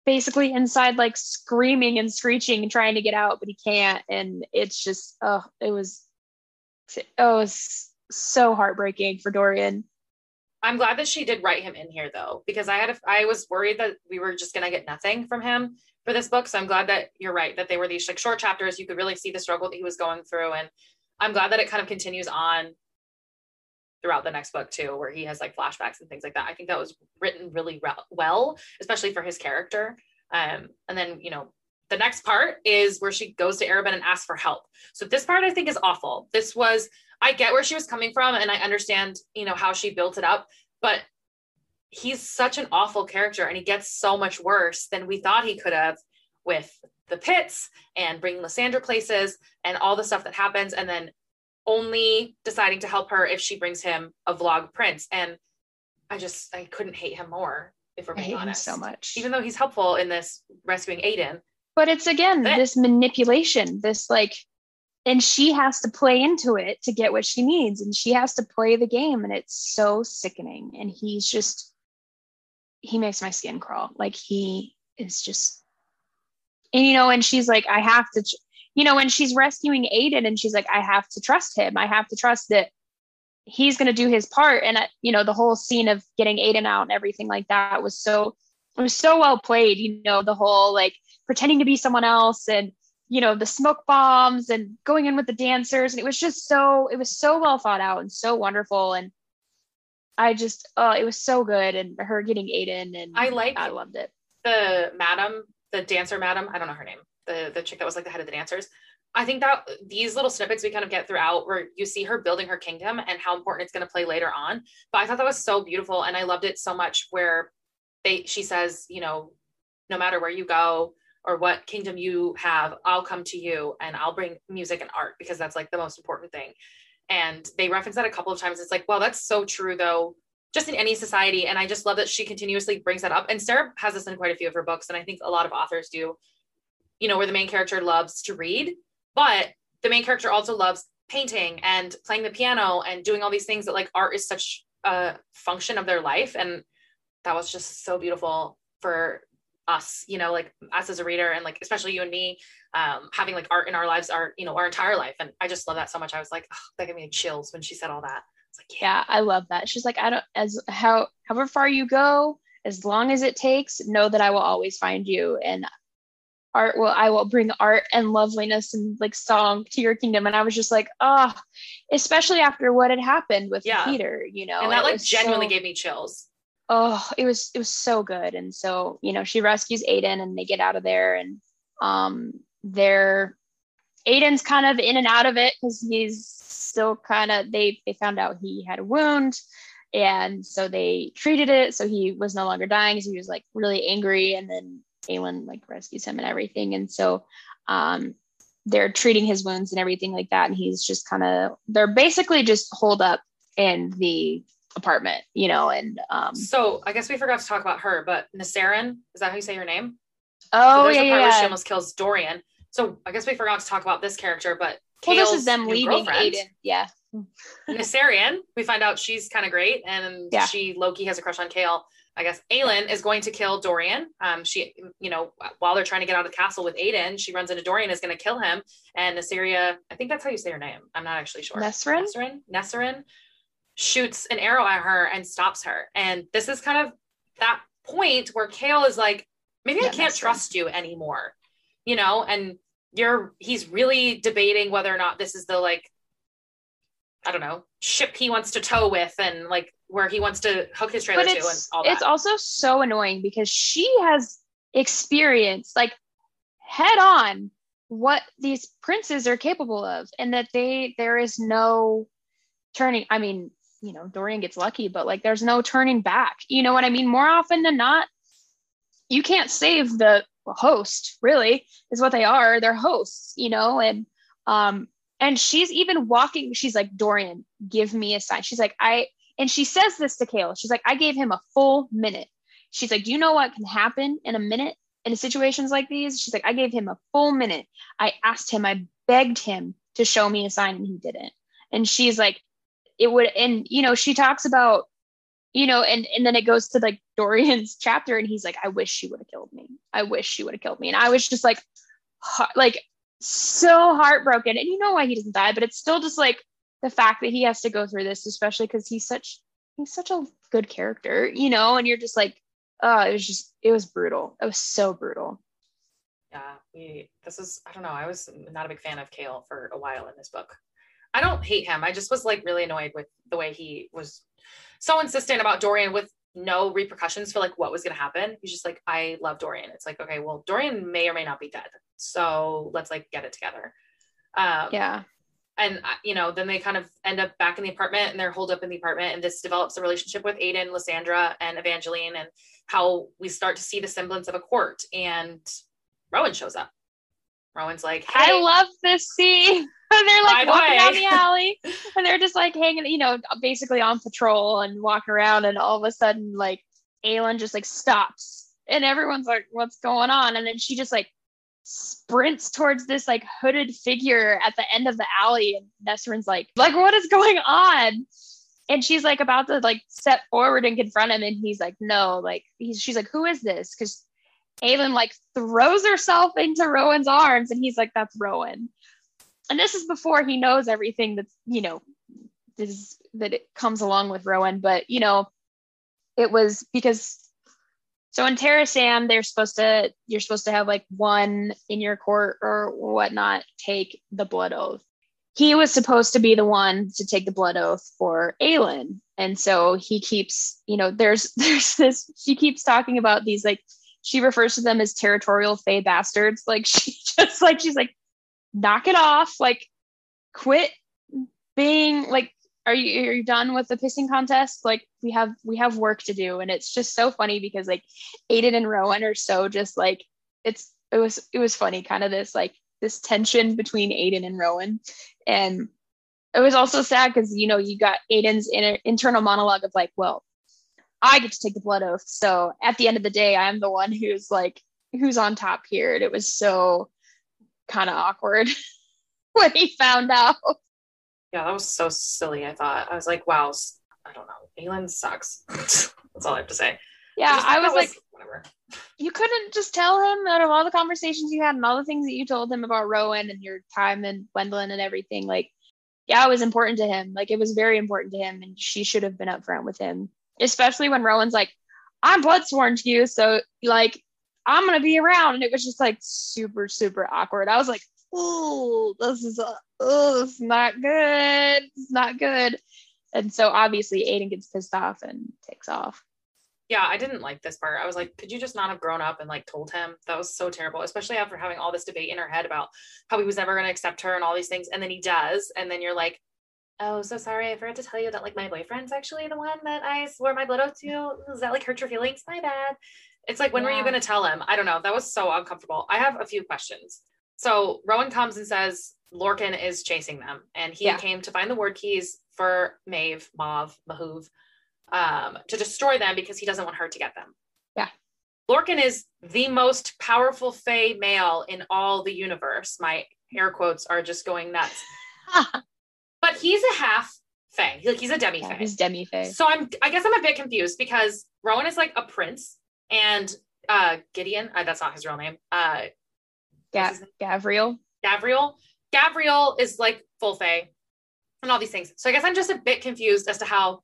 basically inside like screaming and screeching and trying to get out but he can't and it's just oh it was oh was so heartbreaking for dorian i'm glad that she did write him in here though because i had a, i was worried that we were just to get nothing from him for this book so i'm glad that you're right that they were these like short chapters you could really see the struggle that he was going through and i'm glad that it kind of continues on throughout the next book too, where he has like flashbacks and things like that. I think that was written really re- well, especially for his character. Um, and then you know the next part is where she goes to Arobynn and asks for help. So this part I think is awful. This was I get where she was coming from and I understand you know how she built it up, but he's such an awful character and he gets so much worse than we thought he could have with the pits and bringing Lysandra places and all the stuff that happens and then only deciding to help her if she brings him a Valg prince. And I just I couldn't hate him more if we're being honest. so much, even though he's helpful in this rescuing Aiden. But it's again but, this manipulation, this like, and she has to play into it to get what she needs, and she has to play the game, and it's so sickening. And he's just, he makes my skin crawl. Like he is just, and you know, and she's like, I have to you know, when she's rescuing Aiden and she's like, I have to trust him. I have to trust that he's going to do his part. And, uh, you know, the whole scene of getting Aiden out and everything like that was so, it was so well played, you know, the whole like pretending to be someone else and, you know, the smoke bombs and going in with the dancers. And it was just so, it was so well thought out and so wonderful. And I just, uh, it was so good. And her getting Aiden and I like, I loved it. The madam, the dancer madam, I don't know her name the the chick that was like the head of the dancers. I think that these little snippets we kind of get throughout where you see her building her kingdom and how important it's going to play later on. But I thought that was so beautiful and I loved it so much where they she says, you know, no matter where you go or what kingdom you have, I'll come to you and I'll bring music and art because that's like the most important thing. And they reference that a couple of times. It's like, well, that's so true though, just in any society. And I just love that she continuously brings that up. And Sarah has this in quite a few of her books. And I think a lot of authors do you know, where the main character loves to read, but the main character also loves painting and playing the piano and doing all these things that like art is such a function of their life. And that was just so beautiful for us, you know, like us as a reader and like especially you and me, um, having like art in our lives, our, you know, our entire life. And I just love that so much. I was like, oh, that gave me chills when she said all that. It's like, yeah. yeah, I love that. She's like, I don't as how however far you go, as long as it takes, know that I will always find you. And art will I will bring art and loveliness and like song to your kingdom. And I was just like, oh, especially after what had happened with yeah. Peter, you know. And that like genuinely so, gave me chills. Oh, it was it was so good. And so, you know, she rescues Aiden and they get out of there and um they're Aiden's kind of in and out of it because he's still kind of they they found out he had a wound and so they treated it so he was no longer dying so he was like really angry and then Aelin like rescues him and everything. And so um, they're treating his wounds and everything like that. And he's just kind of, they're basically just holed up in the apartment, you know, and um, so I guess we forgot to talk about her, but Nasarin, is that how you say your name? Oh, so yeah, yeah. she almost kills Dorian. So I guess we forgot to talk about this character, but well, this is them leaving Aiden. Yeah. Nasarian, we find out she's kind of great, and yeah. she Loki has a crush on Chaol. I guess Aelin is going to kill Dorian. Um, she, you know, while they're trying to get out of the castle with Aiden, she runs into Dorian, is going to kill him. And Nasaria, I think that's how you say her name. I'm not actually sure. Nesryn? Nesryn? Nesryn shoots an arrow at her and stops her. And this is kind of that point where Chaol is like, maybe yeah, I can't trust you anymore, you know? And you're, he's really debating whether or not this is the like, I don't know, ship he wants to tow with and like where he wants to hook his trailer to and all that. It's also so annoying because she has experienced like head on what these princes are capable of and that they there is no turning I mean, you know, Dorian gets lucky, but like there's no turning back. You know what I mean? More often than not, you can't save the host, really, is what they are. They're hosts, you know, and um, and she's even walking, she's like, Dorian, give me a sign. She's like, I and she says this to Chaol. She's like, I gave him a full minute. She's like, Do you know what can happen in a minute in situations like these? She's like, I gave him a full minute. I asked him, I begged him to show me a sign and he didn't. And she's like, it would, and you know, she talks about, you know, and and then it goes to like Dorian's [laughs] chapter, and he's like, I wish she would have killed me. I wish she would have killed me. And I was just like, like so heartbroken. And you know why he doesn't die, but it's still just like the fact that he has to go through this, especially because he's such he's such a good character, you know, and you're just like, oh, it was just it was brutal. It was so brutal. Yeah, we this is I don't know. I was not a big fan of Chaol for a while in this book. I don't hate him. I just was like really annoyed with the way he was so insistent about Dorian with no repercussions for like what was going to happen. He's just like, I love Dorian. It's like, okay, well, Dorian may or may not be dead. So let's like get it together. Um, yeah. And, uh, you know, then they kind of end up back in the apartment and they're holed up in the apartment. And this develops a relationship with Aiden, Lysandra, and Evangeline, and how we start to see the semblance of a court. And Rowan shows up. Rowan's like, hey. I love this scene. [laughs] they're like walking down the alley and they're just like hanging, you know, basically on patrol and walking around. And all of a sudden, like, Aelin just like stops and everyone's like, what's going on? And then she just like sprints towards this like hooded figure at the end of the alley. And Nesryn's like, like, what is going on? And she's like about to like step forward and confront him. And he's like, no, like, he's, she's like, who is this? Cause Aelin like throws herself into Rowan's arms and he's like, that's Rowan and this is before he knows everything that's you know is that it comes along with Rowan, but you know, it was because so in Terrasen, they're supposed to you're supposed to have like one in your court or whatnot take the blood oath. He was supposed to be the one to take the blood oath for Aelin. And so he keeps, you know, there's [laughs] there's this she keeps talking about these like she refers to them as territorial fey bastards. Like [laughs] she just like she's like, knock it off. Like quit being like are you are you done with the pissing contest? Like we have we have work to do. And it's just so funny because like aiden and rowan are so just like it's it was it was funny kind of this like this tension between aiden and rowan. And it was also sad because you know you got aiden's inner, internal monologue of like well i get to take the blood oath so at the end of the day i'm the one who's like who's on top here and it was so kind of awkward [laughs] when he found out. Yeah, that was so silly. I thought I was like, wow, I don't know. Aelin sucks. [laughs] That's all I have to say. Yeah, I, I was, was like, whatever. You couldn't just tell him out of all the conversations you had and all the things that you told him about Rowan and your time and Wendlyn and everything. Like, yeah, it was important to him. Like, it was very important to him, and she should have been upfront with him, especially when Rowan's like, "I'm blood sworn to you, so like, I'm gonna be around. And it was just like super, super awkward. I was like, oh, this is oh, this is not good. It's not good. And so obviously Aiden gets pissed off and takes off. Yeah, I didn't like this part. I was like, could you just not have grown up and like told him? That was so terrible, especially after having all this debate in her head about how he was never going to accept her and all these things. And then he does. And then you're like, oh, so sorry. I forgot to tell you that like my boyfriend's actually the one that I swore my blood oath to. Does that like hurt your feelings? My bad. It's like, when yeah. were you going to tell him? I don't know. That was so uncomfortable. I have a few questions. So Rowan comes and says Lorcan is chasing them, and he yeah. came to find the Wyrdkeys for Maeve, Mauve, Mahuve, um, to destroy them because he doesn't want her to get them. Yeah. Lorcan is the most powerful Fey male in all the universe. My air quotes are just going nuts. [laughs] but he's a half Fey. Like he's a demi Fey. Yeah, he's demi Fey. So I'm I guess I'm a bit confused because Rowan is like a prince and uh Gideon, uh, that's not his real name. Uh Ga- Gavriel. Gavriel. Gavriel is like full Fae and all these things. So I guess I'm just a bit confused as to how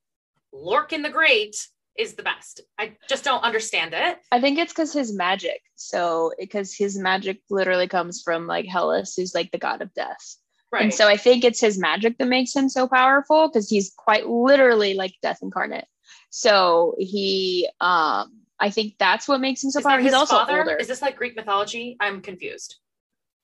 Lorcan the Great is the best. I just don't understand it. I think it's because his magic. So because his magic literally comes from like Hellas, who's like the god of death. Right. And so I think it's his magic that makes him so powerful because he's quite literally like death incarnate. So he um I think that's what makes him so powerful. He's also father? older. Is this like Greek mythology? I'm confused.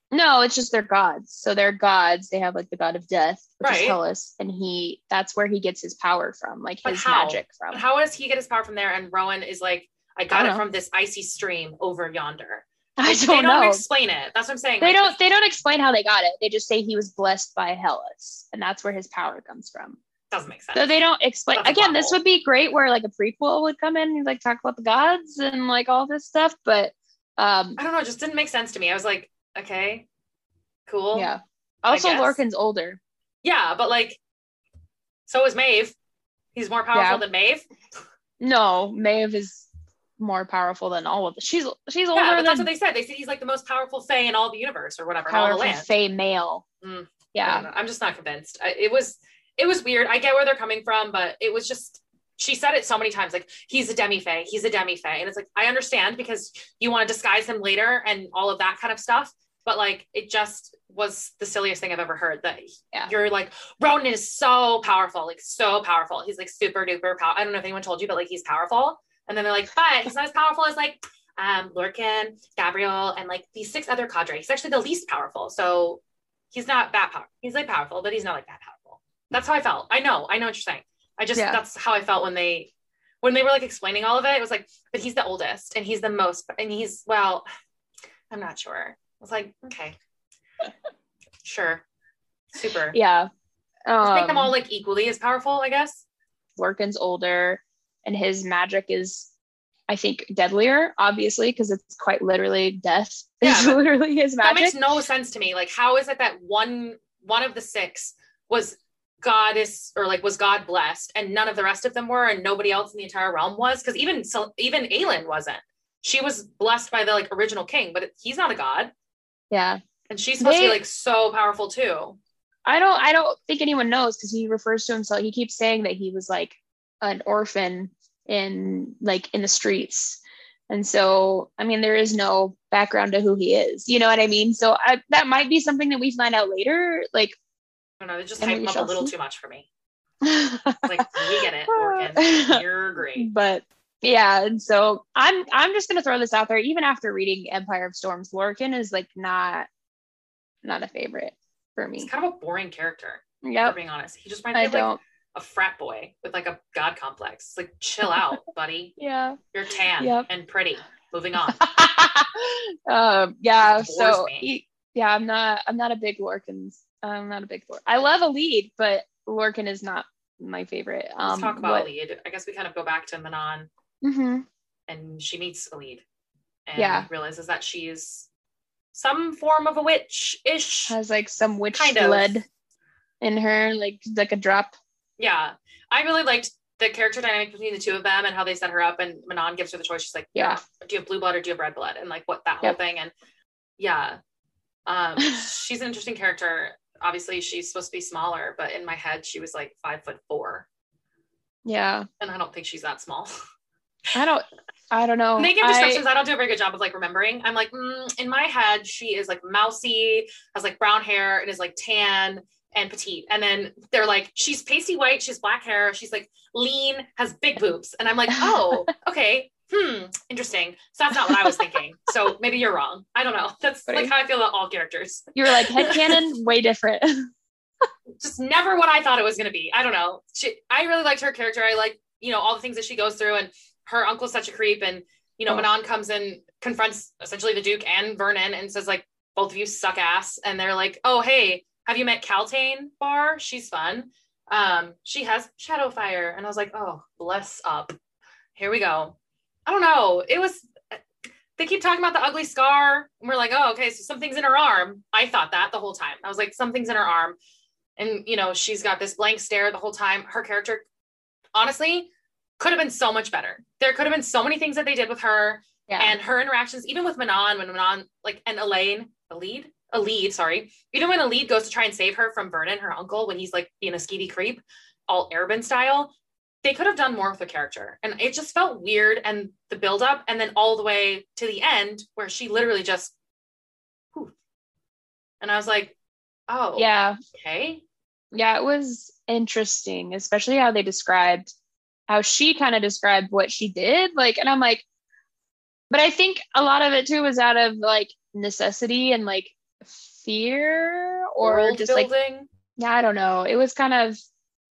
No, it's just they're gods. So they're gods. They have like the god of death, which right. is Hellas, and he that's where he gets his power from, like his magic from. But how does he get his power from there? And Rowan is like, I got I it know. from this icy stream over yonder. [laughs] I don't they don't know. explain it. That's what I'm saying. they Like, don't they don't explain how they got it. They just say he was blessed by Hellas, and that's where his power comes from. doesn't make sense. So they don't explain That's again, this would be great where like a prequel would come in and like talk about the gods and like all this stuff, but um I don't know. It just didn't make sense to me. I was like, okay, cool. yeah. Also. Lorcan's older. Yeah, but like, so is Maeve. He's more powerful Yeah. than Maeve. No, Maeve is more powerful than all of them. She's she's older Yeah, but that's what they said. They said he's like the most powerful Fae in all the universe or whatever, the powerful. Fey male. Mm, Yeah. I'm just not convinced. I, it was it was weird. I get where they're coming from, but it was just she said it so many times like he's a demi fae, he's a demi fae, and it's like I understand because you want to disguise him later and all of that kind of stuff. But like it just was the silliest thing I've ever heard. That Yeah. you're like Ronan is so powerful, like so powerful. He's like super duper power. I don't know if anyone told you, but like he's powerful. And then they're like, but he's not as powerful as like um Lorcan, Gabriel, and like these six other cadre. He's actually the least powerful. So he's not that powerful. He's like powerful, but he's not like that powerful. That's how I felt. I know, I know what you're saying. I just Yeah. that's how I felt when they when they were like explaining all of it. It was like, but he's the oldest and he's the most and he's well, I'm not sure. I was like, okay. [laughs] sure. Super. Yeah. Let's make them Um, all like equally as powerful, I guess. Lorcan's older and his magic is I think deadlier, obviously, because it's quite literally death. [laughs] Yeah, is literally his magic. That makes no sense to me. Like, how is it that one one of the six was goddess or like was God blessed, and none of the rest of them were, and nobody else in the entire realm was? Because even so, even Aelin wasn't. She was blessed by the like original king, but he's not a god, yeah. and she's supposed to be like so powerful too. I don't I don't think anyone knows because he refers to himself. He keeps saying that he was like an orphan in like in the streets. And so, I mean, there is no background to who he is. You know what I mean? So I, that might be something that we find out later. Like, I don't know. They just hype up a little Shelton? too much for me. [laughs] Like, we get it, Orkin. You're great. [laughs] but yeah, and so I'm I'm just gonna throw this out there. Even after reading Empire of Storms, Lorcan is like not not a favorite for me. He's kind of a boring character, Yep, being honest. He just reminds me I of like don't. A frat boy with like a god complex. Like, chill out, [laughs] buddy. Yeah. You're tan Yep. and pretty. Moving on. [laughs] um, yeah. So he, yeah, I'm not. I'm not a big Lorcan's. I'm not a big Lorcan. I love Elide, but Lorcan is not my favorite. Um, Let's talk about what- lead. I guess we kind of go back to Manon Mhm. and she meets Elide and Yeah. realizes that she's some form of a witch ish. Has like some witch Kind of. blood in her, like like a drop. Yeah. I really liked the character dynamic between the two of them and how they set her up. And Manon gives her the choice. She's like, Yeah. do you have blue blood or do you have red blood? And like what that whole thing. And yeah. Um, [laughs] she's an interesting character. Obviously, she's supposed to be smaller, but in my head, she was like five foot four. Yeah. And I don't think she's that small. I don't. I don't know. When they give I- descriptions. I, don't do a very good job of like remembering. I'm like, mm, in my head, she is like mousy, has like brown hair, and is like tan and petite. And then they're like, she's pasty white, she's black hair, she's like lean, has big boobs. And I'm like, [laughs] oh, okay, hmm, interesting. So that's not what I was thinking. So [laughs] maybe you're wrong. I don't know. That's like how I feel about all characters. you were like headcanon, [laughs] way different. Just never what I thought it was going to be. I don't know. She, I really liked her character. I like, you know, all the things that she goes through, and her uncle's such a creep. And you know, Oh. Manon comes and confronts essentially the Duke and Vernon and says like, both of you suck ass. And they're like, oh hey, have you met Kaltain Bar? She's fun. Um, she has shadow fire, and I was like, oh, bless up. Here we go. I don't know. It was. They keep talking about the ugly scar, and we're like, oh, okay, so something's in her arm. I thought that the whole time. I was like, something's in her arm and you know she's got this blank stare the whole time her character honestly could have been so much better there could have been so many things that they did with her Yeah. and her interactions even with manon when manon like and elaine the lead Elide sorry even when Elide goes to try and save her from vernon her uncle when he's like being a skeevy creep all Arobynn style they could have done more with the character and it just felt weird and the build up and then all the way to the end where she literally just poof. and i was like oh yeah. okay Yeah, it was interesting, especially how they described how she kind of described what she did. Like, and I'm like, but I think a lot of it too was out of like necessity and like fear or world just like, yeah, I don't know. It was kind of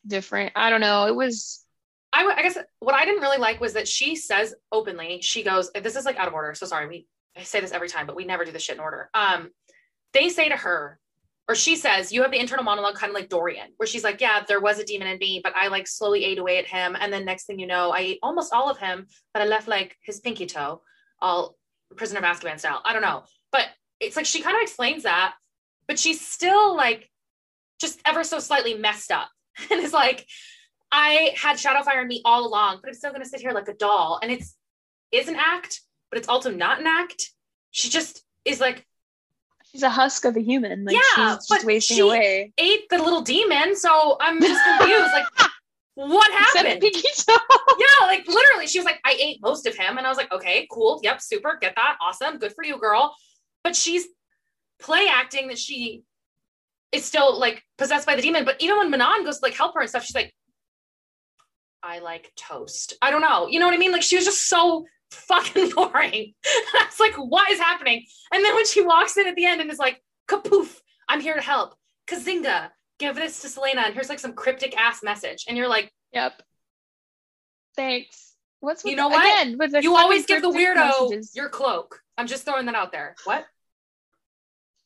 different. I don't know. It was, I, w- I guess what I didn't really like was that she says openly, she goes, this is like out of order. So sorry, we I say this every time, but we never do the shit in order. Um, they say to her, or she says, you have the internal monologue kind of like Dorian, where she's like, Yeah, there was a demon in me, but I like slowly ate away at him. And then next thing you know, I ate almost all of him, but I left like his pinky toe, all prisoner of Azkaban style. I don't know. But it's like she kind of explains that, but she's still like just ever so slightly messed up. [laughs] And it's like, I had Shadowfire in me all along, but I'm still gonna sit here like a doll. And it's is an act, but it's also not an act. She just is like she's a husk of a human. Like Yeah, she's but just wasting she- away. ate the little demon. So I'm just confused. like, [laughs] what happened? [laughs] Yeah, like literally, she was like, I ate most of him. And I was like, okay, cool. Yep, super. Get that. Awesome. Good for you, girl. But she's play acting that she is still like possessed by the demon. But even when Manon goes to like help her and stuff, she's like, I like toast. I don't know. You know what I mean? Like she was just so fucking [laughs] boring. I was like, what is happening? And then when she walks in at the end and is like, kapoof, I'm here to help. Kazinga, give this to Celaena. And here's like some cryptic ass message. And you're like, Yep. Thanks. What's with You know what? Again, the you always give the weirdo messages. your cloak. I'm just throwing that out there. What? Give a weirdo your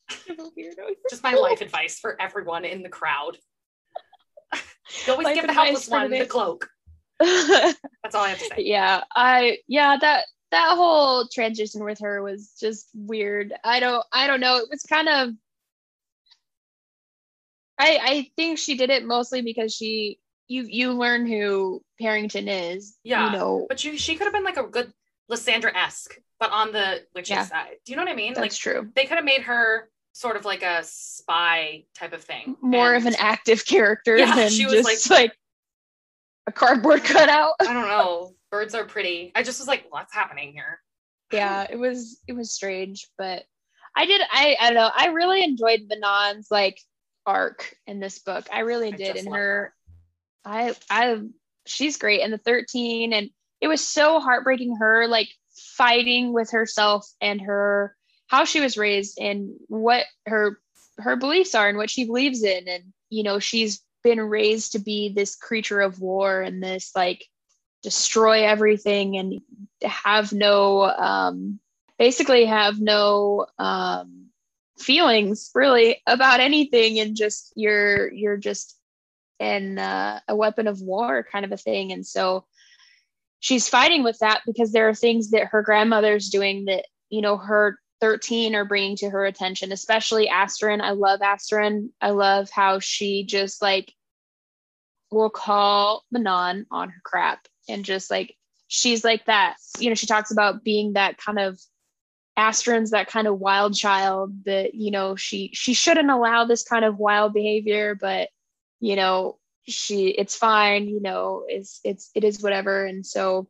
Just my life advice for everyone in the crowd. [laughs] always Life give the helpless one the cloak. [laughs] That's all I have to say. yeah i yeah that that whole transition with her was just weird i don't i don't know it was kind of i i think she did it mostly because she you you learn who harrington is Yeah, you know But you, she could have been like a good Lysandra esque, but on the witches Yeah. side. Do you know what I mean? that's like true they could have made her sort of like a spy type of thing. more And of an active character Yeah, than she was just like, a cardboard cutout I don't know. Birds are pretty. I just was like, what's happening here? yeah it was it was strange but i did i i don't know i really enjoyed manon's like arc in this book i really did just and love her i i she's great in the 13 and it was so heartbreaking her like fighting with herself and her how she was raised and what her her beliefs are and what she believes in. And you know she's been raised to be this creature of war and this like destroy everything and have no um basically have no um feelings really about anything and just you're you're just in uh, a weapon of war kind of a thing. And so she's fighting with that because there are things that her grandmother's doing that you know her 13 are bringing to her attention especially Astrid I love Astrid I love how she just like will call Manon on her crap and just like she's like that you know she talks about being that kind of Astrid's that kind of wild child that you know she she shouldn't allow this kind of wild behavior but you know she it's fine you know it's it's it is whatever. And so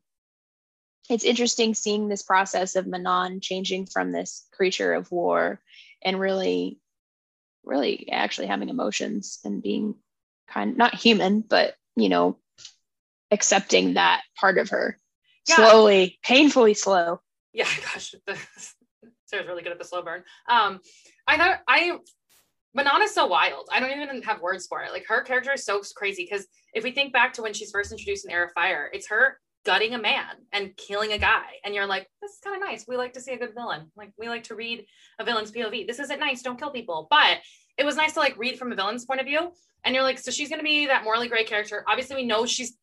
it's interesting seeing this process of Manon changing from this creature of war and really really actually having emotions and being kind not human but you know accepting that part of her Yeah. slowly painfully slow Yeah, [laughs] gosh, [laughs] Sarah's really good at the slow burn. Um, I thought I Manon is so wild. I don't even have words for it. Like her character is so crazy because if we think back to when she's first introduced in Heir of Fire, it's her gutting a man and killing a guy, and you're like, this is kind of nice. We like to see a good villain. Like we like to read a villain's POV. This isn't nice. Don't kill people, but it was nice to like read from a villain's point of view. And you're like, so she's gonna be that morally gray character. Obviously, we know she's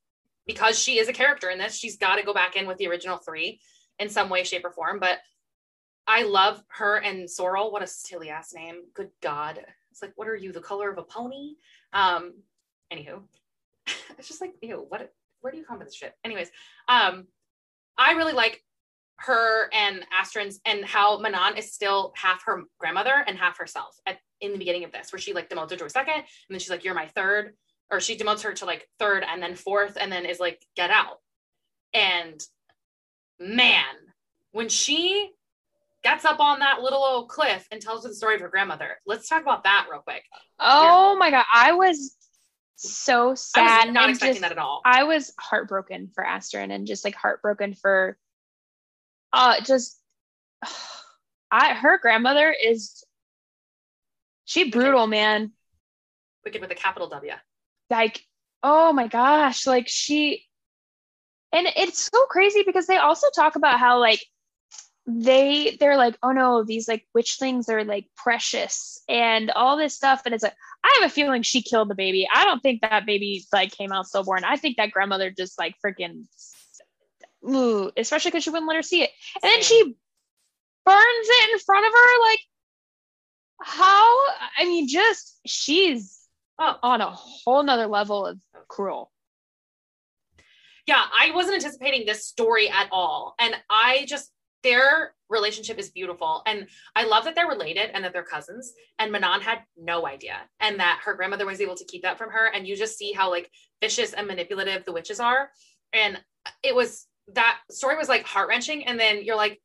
because she is a character in this. She's got to go back in with the original three in some way, shape, or form. But I love her and Sorrel. What a silly ass name. Good God. It's like, what are you, the color of a pony? Um, anywho. [laughs] It's just like, ew, what where do you come with this shit? Anyways, um, I really like her and Astrid's and how Manon is still half her grandmother and half herself at in the beginning of this, where she like demotes her to a second, and then she's like, You're my third, or she demotes her to like third and then fourth, and then is like, get out. And man, when she gets up on that little old cliff and tells her the story of her grandmother, let's talk about that real quick. oh my god i was so I sad was not expecting just- that at all. I was heartbroken for Astrid and just like heartbroken for uh just [sighs] I her grandmother is she brutal man Wicked with a capital W. like oh my gosh like she and it's so crazy because they also talk about how like they they're like oh no these like witchlings are like precious and all this stuff and it's like i have a feeling she killed the baby. I don't think that baby like came out stillborn. I think that grandmother just like freaking ooh, especially because she wouldn't let her see it. And then she burns it in front of her like how? I mean just she's on a whole nother level of cruel. Yeah, I wasn't anticipating this story at all. And I just, their relationship is beautiful. And I love that they're related and that they're cousins. And Manon had no idea. And that her grandmother was able to keep that from her. And you just see how like vicious and manipulative the witches are. And it was that story was like heart wrenching. And then you're like,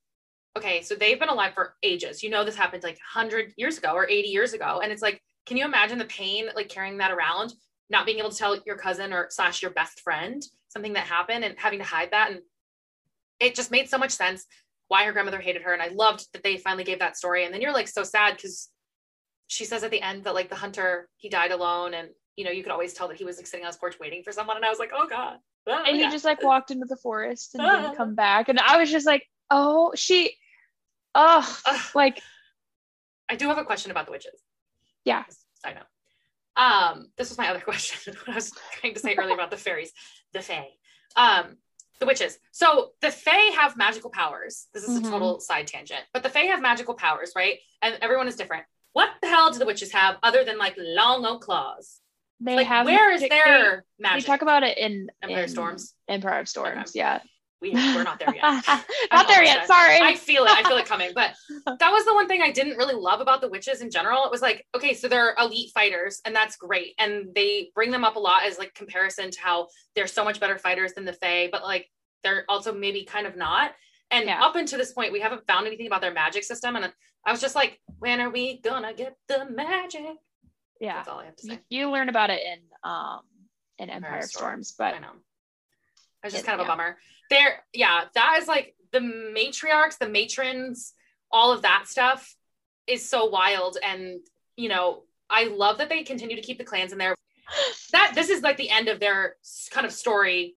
okay, so they've been alive for ages. You know, this happened like 100 years ago or 80 years ago. And it's like, can you imagine the pain like carrying that around, not being able to tell your cousin or slash your best friend something that happened and having to hide that? And it just made so much sense why her grandmother hated her. And I loved that they finally gave that story. And then you're like so sad because she says at the end that like the hunter, he died alone. And, you know, you could always tell that he was like sitting on his porch waiting for someone. And I was like, oh God. Oh, and he just like walked into the forest and Ah. didn't come back and i was just like oh she oh Ugh. like I do have a question about the witches. Yeah. I know. Um, this was my other [laughs] question. I was trying to say earlier about the fairies, the fae. Um, the witches. So the fae have magical powers. This is Mhm. a total side tangent, but the fae have magical powers, right? And everyone is different. What the hell do the witches have other than like long oak claws? they Like, have where is their they, magic? they talk about it in Empire in Storms. empire of storms yeah We, we're not there yet. [laughs] not there yet sorry I feel it. I feel it coming. But [laughs] that was the one thing I didn't really love about the witches in general. It was like, okay, so they're elite fighters, and that's great. And they bring them up a lot as like comparison to how they're so much better fighters than the Fae, but like they're also maybe kind of not. And Yeah. up until this point, we haven't found anything about their magic system. And I was just like, when are we gonna get the magic? yeah That's all I have to say. you learn about it in um in empire Empire of storms but I know. It's just kind of yeah. a bummer. There, yeah, that is like the matriarchs, the matrons, all of that stuff is so wild. And you know, I love that they continue to keep the clans in there. That this is like the end of their kind of story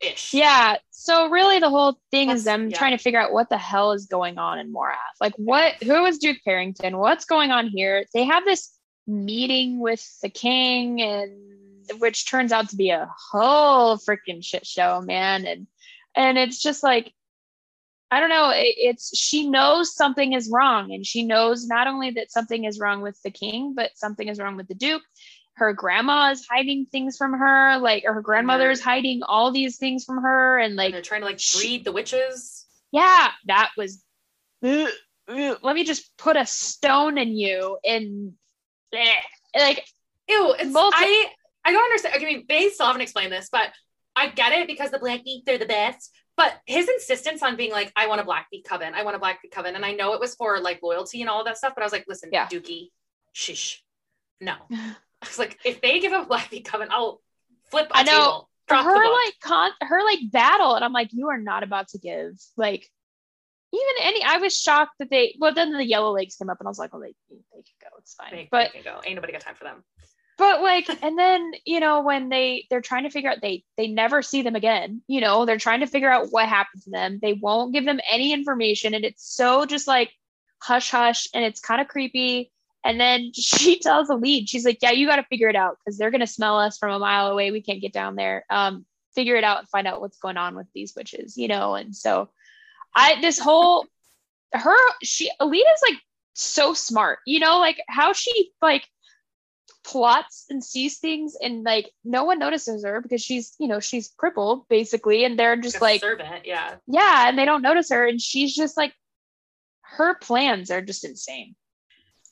ish. Yeah. So really the whole thing is That's- them yeah. trying to figure out what the hell is going on in Morath. Like what who is Duke Perrington? What's going on here? They have this meeting with the king and which turns out to be a whole freaking shit show, man. And and it's just like I don't know, it, it's she knows something is wrong and she knows not only that something is wrong with the king, but something is wrong with the duke her grandma is hiding things from her like or her grandmother is hiding all these things from her and And like they're trying to like breed the witches. yeah that was ugh, ugh, let me just put a stone in you and eh. like Ew, it's Both- I I don't understand. I mean, they still haven't explained this, but I get it because the Blackbeak, they're the best. But his insistence on being like, I want a Blackbeak coven, I want a Blackbeak coven. And I know it was for like loyalty and all of that stuff, but I was like, listen, Yeah. Dookie, shish. No. [laughs] I was like, if they give a Blackbeak coven, I'll flip a I know. table. Her like con her like battle and i'm like you are not about to give like even any i was shocked that they well then the yellow legs came up and i was like well they they can go it's fine They- but they can go. Ain't nobody got time for them. But like and then you know when they they're trying to figure out they they never see them again you know they're trying to figure out what happened to them. They won't give them any information and it's so just like hush hush and it's kind of creepy. And then [laughs] she tells the lead she's like yeah you got to figure it out because they're going to smell us from a mile away. We can't get down there. Um figure it out and find out what's going on with these witches you know and so i this whole her she alita's like so smart you know like how she like plots and sees things and like no one notices her because she's you know she's crippled basically and they're just a like servant, yeah. yeah and they don't notice her and she's just like her plans are just insane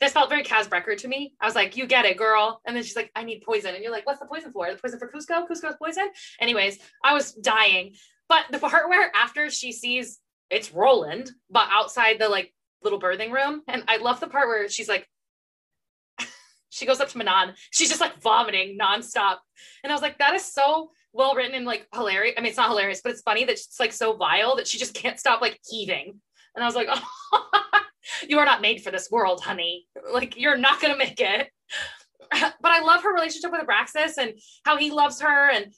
This felt very Kaz Brekker to me. I was like, you get it, girl. And then she's like, I need poison. And you're like, what's the poison for? The poison for Kuzco? Kuzco's poison? Anyways, I was dying. But the part where after she sees it's Roland, but outside the like little birthing room, and I love the part where she's like, she goes up to Manon. She's just like vomiting nonstop. And I was like, that is so well written and like hilarious. I mean, it's not hilarious, but it's funny that it's like so vile that she just can't stop like heaving. And I was like, oh, [laughs] you are not made for this world, honey. Like, you're not going to make it. [laughs] but I love her relationship with Abraxas and how he loves her. And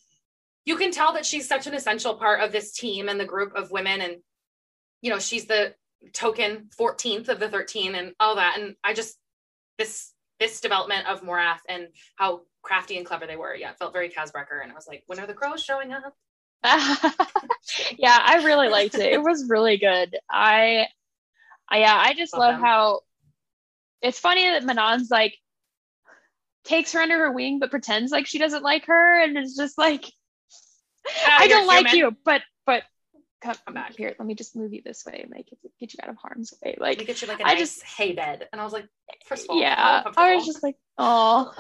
you can tell that she's such an essential part of this team and the group of women. And, you know, she's the token 14th of the 13 and all that. And I just this this development of Morath and how crafty and clever they were. Yeah, it felt very Kaz Brekker. And I was like, when are the crows showing up? [laughs] yeah, I really liked it. It was really good. I, I yeah, I just love, love how it's funny that Manon's like takes her under her wing but pretends like she doesn't like her and it's just like ah, I don't like you, but but come, come back here. Let me just move you this way and like get you out of harm's way. Like get you like a I nice just hay bed. And I was like, first of all, yeah, I was just like, oh,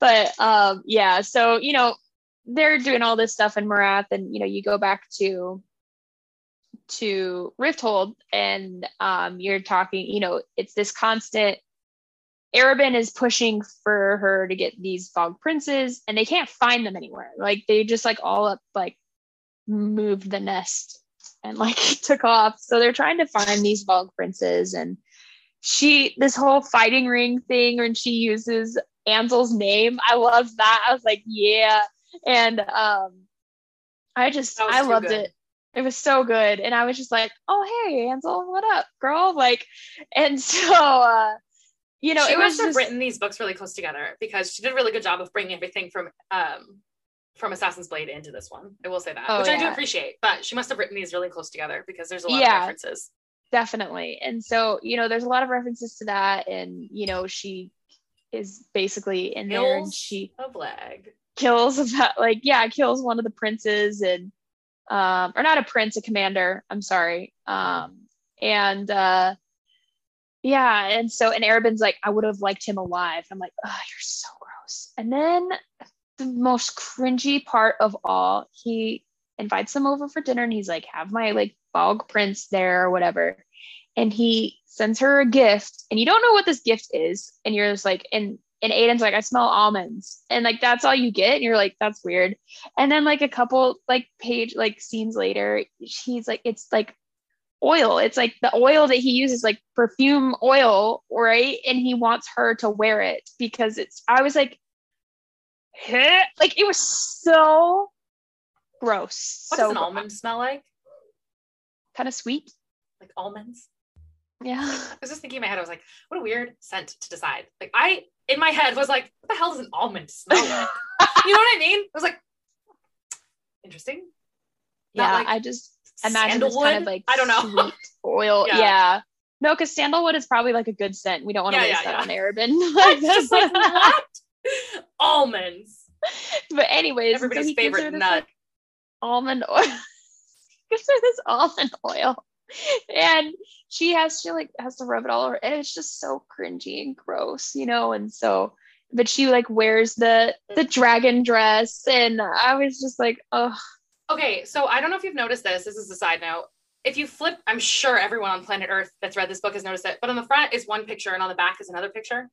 but um, yeah. So you know, they're doing all this stuff in Morath, and you know, you go back to to Rifthold, and um, you're talking. You know, it's this constant. Arobynn is pushing for her to get these Valg princes, and they can't find them anywhere. Like they just like all up like moved the nest and like [laughs] took off. So they're trying to find these Valg princes, and she this whole fighting ring thing when she uses Ansel's name. I love that. I was like, yeah. And um I just I loved good. it. It was so good. And I was just like, oh hey, Ansel, what up, girl? Like, and [laughs] so uh you know, she it must was have written these books really close together because she did a really good job of bringing everything from um from Assassin's Blade into this one. I will say that, oh, which yeah. I do appreciate. But she must have written these really close together because there's a lot yeah. of references. Definitely. And so, you know, there's a lot of references to that. And, you know, she is basically in kills there and she a flag. kills about like, yeah, kills one of the princes and um or not a prince, a commander. I'm sorry. Um and uh yeah, and so and Arobynn's like, I would have liked him alive. I'm like, oh, you're so gross. And then the most cringy part of all, he invites them over for dinner and he's like, have my like Valg prince there or whatever. And he sends her a gift and you don't know what this gift is. And you're just like, and and Aiden's like, I smell almonds. And like that's all you get. And you're like, that's weird. And then like a couple like page like scenes later, he's like, it's like oil. It's like the oil that he uses, like perfume oil, right? And he wants her to wear it because it's I was like, like it was so gross. What so does an almond smell like? Kind of sweet. Like almonds. Yeah. I was just thinking in my head, I was like, what a weird scent to decide. Like I in my head was like, what the hell does an almond smell [laughs] like? you know what I mean? I was like, interesting. Not yeah, like I just imagine it's kind of like I don't know oil. [laughs] Yeah. yeah. No, because sandalwood is probably like a good scent. We don't want to yeah, waste yeah, that on Arobynn. like, just like [laughs] what? [laughs] almonds. But anyways, everybody's so favorite nut. Like, almond oil. [laughs] gives her this almond oil, and she has she like has to rub it all over, and it's just so cringy and gross, you know. And so, but she like wears the the dragon dress, and I was just like, oh. Okay, so I don't know if you've noticed this. This is a side note. If you flip, I'm sure everyone on planet Earth that's read this book has noticed it. But on the front is one picture, and on the back is another picture.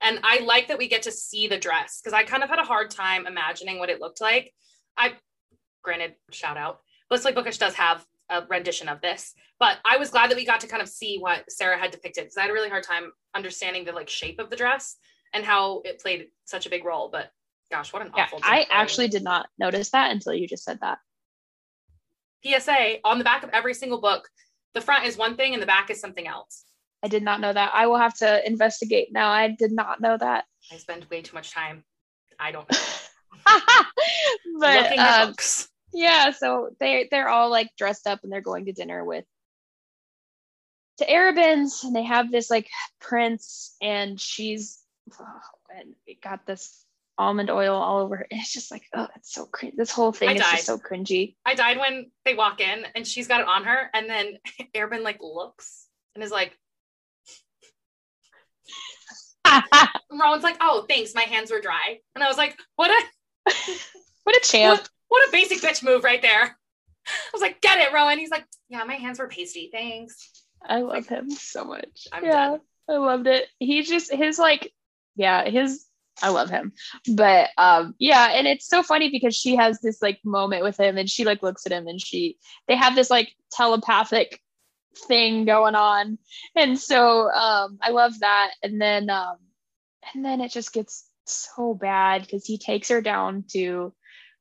And I like that we get to see the dress because I kind of had a hard time imagining what it looked like. I, granted, shout out, Blissfully Bookish does have a rendition of this, but I was glad that we got to kind of see what Sarah had depicted because I had a really hard time understanding the like shape of the dress and how it played such a big role. But gosh, what an yeah, awful. I actually did not notice that until you just said that. PSA on the back of every single book, the front is one thing and the back is something else. I did not know that. I will have to investigate now. I did not know that. I spend way too much time. I don't [laughs] know. but Looking at um, books. Yeah, so they they're all like dressed up and they're going to dinner with to Arobynn's and they have this like prince and she's oh, and it got this almond oil all over her. It's just like, oh, it's so cringy. This whole thing I is died. just so cringy. I died when they walk in and she's got it on her, and then [laughs] Arobynn like looks and is like, Rowan's like, oh, thanks. My hands were dry. And I was like, what a [laughs] what a champ. What, what, a basic bitch move right there. I was like, get it, Rowan. He's like, yeah, my hands were pasty. Thanks. I love like, him so much. I'm yeah, done. I loved it. He's just his like, yeah, his I love him. But um yeah, and it's so funny because she has this like moment with him and she like looks at him and she they have this like telepathic thing going on. And so um I love that. And then um and then it just gets so bad because he takes her down to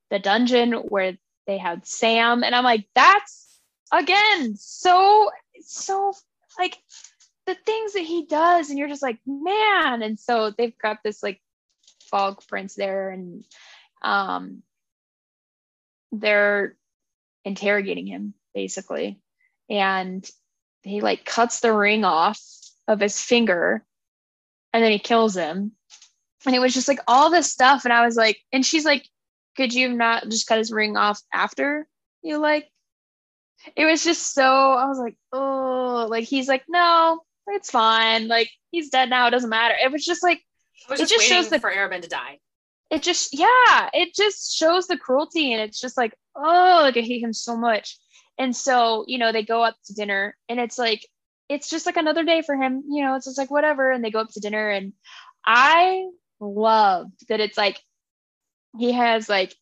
the dungeon where they had Sam. And I'm like, that's again so so like the things that he does, and you're just like, man. And so they've got this like Valg prince there, and um, they're interrogating him basically, and he like cuts the ring off of his finger, and then he kills him. And it was just like all this stuff, and I was like, and she's like, could you not just cut his ring off after you like it was just so I was like, oh, like he's like, no, it's fine. Like he's dead now. It doesn't matter. It was just like was it just shows the for Arobynn to die. It just yeah, it just shows the cruelty, and it's just like, oh, like I hate him so much. And so you know they go up to dinner, and it's like it's just like another day for him. You know, it's just like whatever, and they go up to dinner, and I love that it's like he has like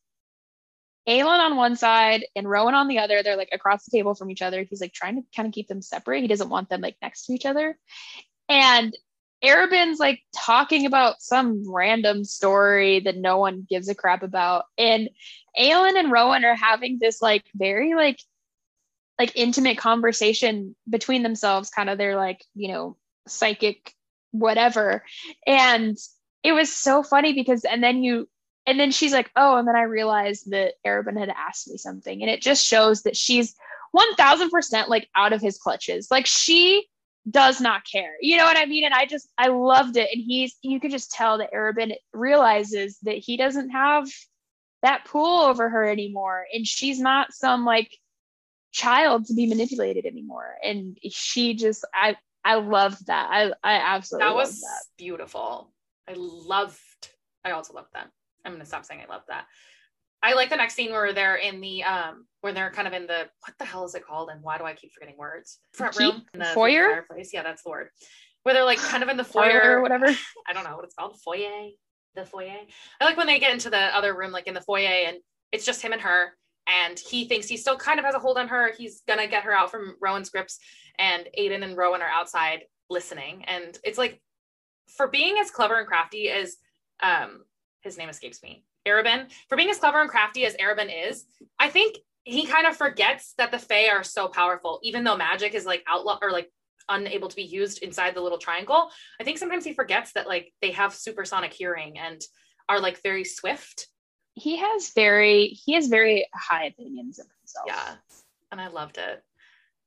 Aelin on one side and Rowan on the other. They're like across the table from each other. He's like trying to kind of keep them separate. He doesn't want them like next to each other. And Arobynn's like talking about some random story that no one gives a crap about. And Aelin and Rowan are having this like very like like intimate conversation between themselves, kind of their like, you know, psychic whatever. And it was so funny because and then you and then she's like, oh, and then I realized that Arobynn had asked me something. And it just shows that she's 1000% like out of his clutches. Like she does not care. You know what I mean? And I just, I loved it. And he's, you could just tell that Arobynn realizes that he doesn't have that pull over her anymore. And she's not some like child to be manipulated anymore. And she just, I, I loved that. I, I absolutely that was that. beautiful. I loved, I also loved that. I'm gonna stop saying I love that. I like the next scene where they're in the um where they're kind of in the what the hell is it called and why do I keep forgetting words? Front room, in the foyer, fireplace. Yeah, that's the word. Where they're like kind of in the foyer or whatever. [laughs] I don't know what it's called. Foyer, the foyer. I like when they get into the other room, like in the foyer, and it's just him and her. And he thinks he still kind of has a hold on her. He's gonna get her out from Rowan's grips, and Aiden and Rowan are outside listening. And it's like, for being as clever and crafty as um, his name escapes me, Arobynn, for being as clever and crafty as Arobynn is, I think he kind of forgets that the Fae are so powerful, even though magic is like outlaw or like unable to be used inside the little triangle. I think sometimes he forgets that like they have supersonic hearing and are like very swift. He has very he has very high opinions of himself. Yeah. And I loved it.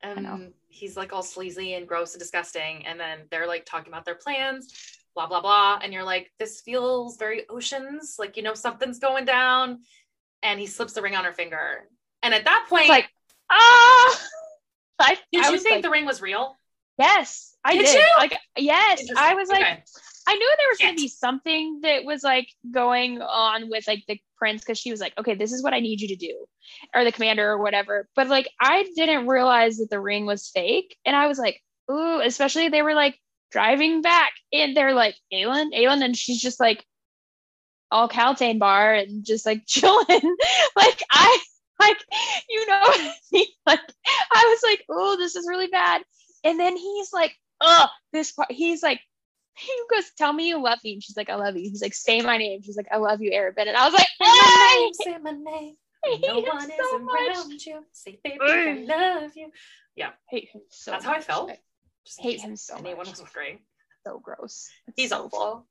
And he's like all sleazy and gross and disgusting. And then they're like talking about their plans blah blah blah and you're like this feels very oceans like you know something's going down and he slips the ring on her finger and at that point like ah [laughs] I, did I you think like, the ring was real yes i did, did. like yes i was like okay. i knew there was going to be something that was like going on with like the prince because she was like okay this is what i need you to do or the commander or whatever but like i didn't realize that the ring was fake and i was like ooh especially they were like driving back and they're like, Aelin, Aelin, and she's just like all Kaltain bar and just like [laughs] chilling. like I like, you know [laughs] Like I was like, oh, this is really bad. And then he's like, oh, this part he's like, he goes, tell me you love me. And she's like, I love you. He's like, say my name. She's like, I love you, Arobynn. And I was like, hey! say my name. [laughs] No one is so around much. you. Say, baby, I love you. Yeah. Hate him so That's much. how I felt. Just hate him so anyone much. was great. So gross. It's He's so awful.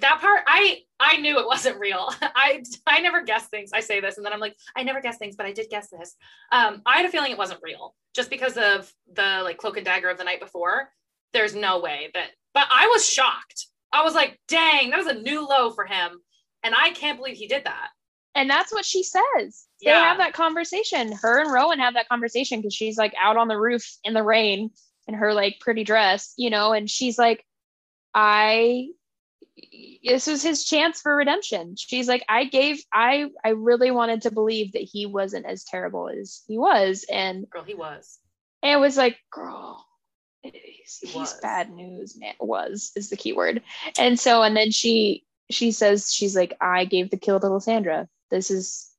That part, I I knew it wasn't real. [laughs] I I never guess things. I say this and then I'm like, I never guess things, but I did guess this. Um, I had a feeling it wasn't real just because of the like cloak and dagger of the night before. There's no way that, but I was shocked. I was like, dang, that was a new low for him, and I can't believe he did that. And that's what she says. Yeah. They have that conversation. Her and Rowan have that conversation because she's like out on the roof in the rain in her like pretty dress, you know, and she's like, I this was his chance for redemption. She's like, I gave I I really wanted to believe that he wasn't as terrible as he was. And girl, he was. And it was like, girl, he's, he's bad news, man. Was is the key word. And so and then she she says she's like, I gave the kill to Lysandra. This is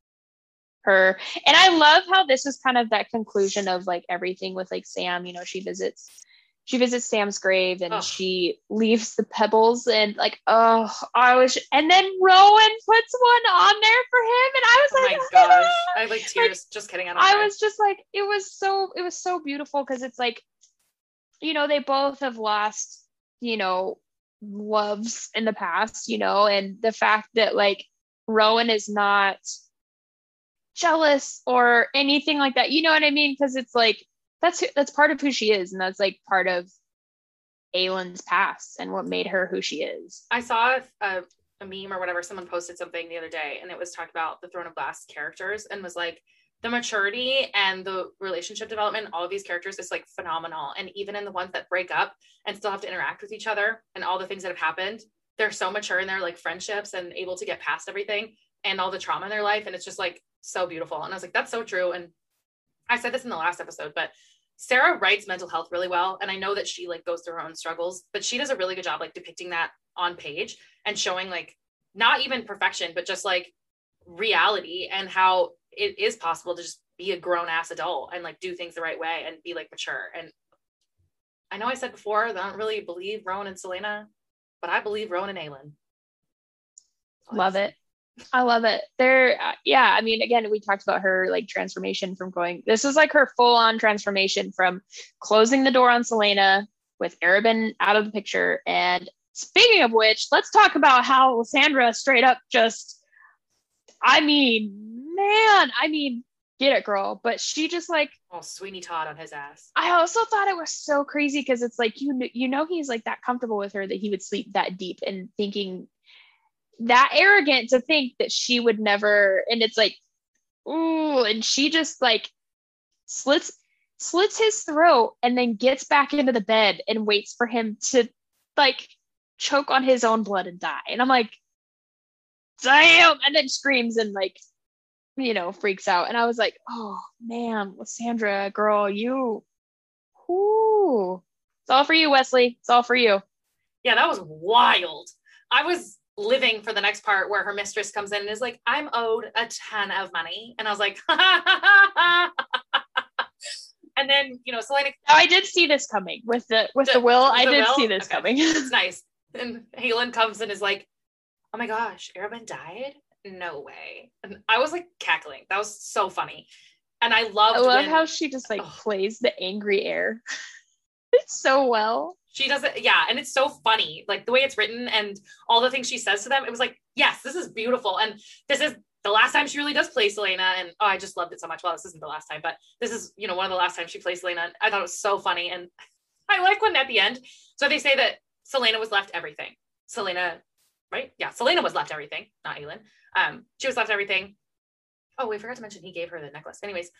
her and i love how this is kind of that conclusion of like everything with like sam you know she visits she visits sam's grave and oh. she leaves the pebbles and like oh i was and then rowan puts one on there for him and i was oh like my gosh [laughs] i like tears like, just kidding i, I was just like it was so it was so beautiful because it's like you know, they both have lost, you know, loves in the past, you know, and the fact that like Rowan is not jealous or anything like that. You know what I mean? Because it's like that's that's part of who she is, and that's like part of Aelin's past and what made her who she is. I saw a, a meme or whatever. Someone posted something the other day, and it was talking about the Throne of Glass characters, and was like the maturity and the relationship development all of these characters is like phenomenal. And even in the ones that break up and still have to interact with each other and all the things that have happened they're so mature in their like friendships and able to get past everything and all the trauma in their life. And it's just like so beautiful. And i was like that's so true. And i said this in the last episode but sarah writes mental health really well. And i know that she like goes through her own struggles but she does a really good job like depicting that on page and showing like not even perfection but just like reality and how it is possible to just be a grown ass adult and like do things the right way and be like mature and I know I said before that I don't really believe Rowan and Celaena, but I believe Rowan and Aelin. Love it. I love it. There, uh, yeah. I mean, again, we talked about her like transformation from going. This is like her full on transformation from closing the door on Celaena with Arobynn out of the picture. And speaking of which, let's talk about how Sandra straight up just. I mean, man. I mean, get it, girl. But she just like oh, Sweeney Todd on his ass. I also thought it was so crazy because it's like you you know he's like that comfortable with her that he would sleep that deep and thinking that arrogant to think that she would never and it's like ooh and she just like slits slits his throat and then gets back into the bed and waits for him to like choke on his own blood and die and i'm like damn and then screams and like you know freaks out and i was like oh man sandra girl you whoo it's all for you wesley it's all for you yeah that was wild i was living for the next part where her mistress comes in and is like, I'm owed a ton of money. And I was like, [laughs] and then, you know, Celaena. Oh, I did see this coming with the with the, the will. I did will? see this okay. coming. it's [laughs] nice. And Aelin comes and is like, oh my gosh, Arobynn died? No way. And I was like cackling. That was so funny. And I loved I love when, how she just like oh. plays the angry heir. it's [laughs] so well she does it yeah and it's so funny like the way it's written and all the things she says to them it was like yes this is beautiful and this is the last time she really does play Celaena. and oh I just loved it so much well this isn't the last time but this is you know one of the last times she plays Celaena I thought it was so funny and I like when at the end so they say that Celaena was left everything Celaena right yeah Celaena was left everything not Aelin um she was left everything oh we forgot to mention he gave her the necklace anyways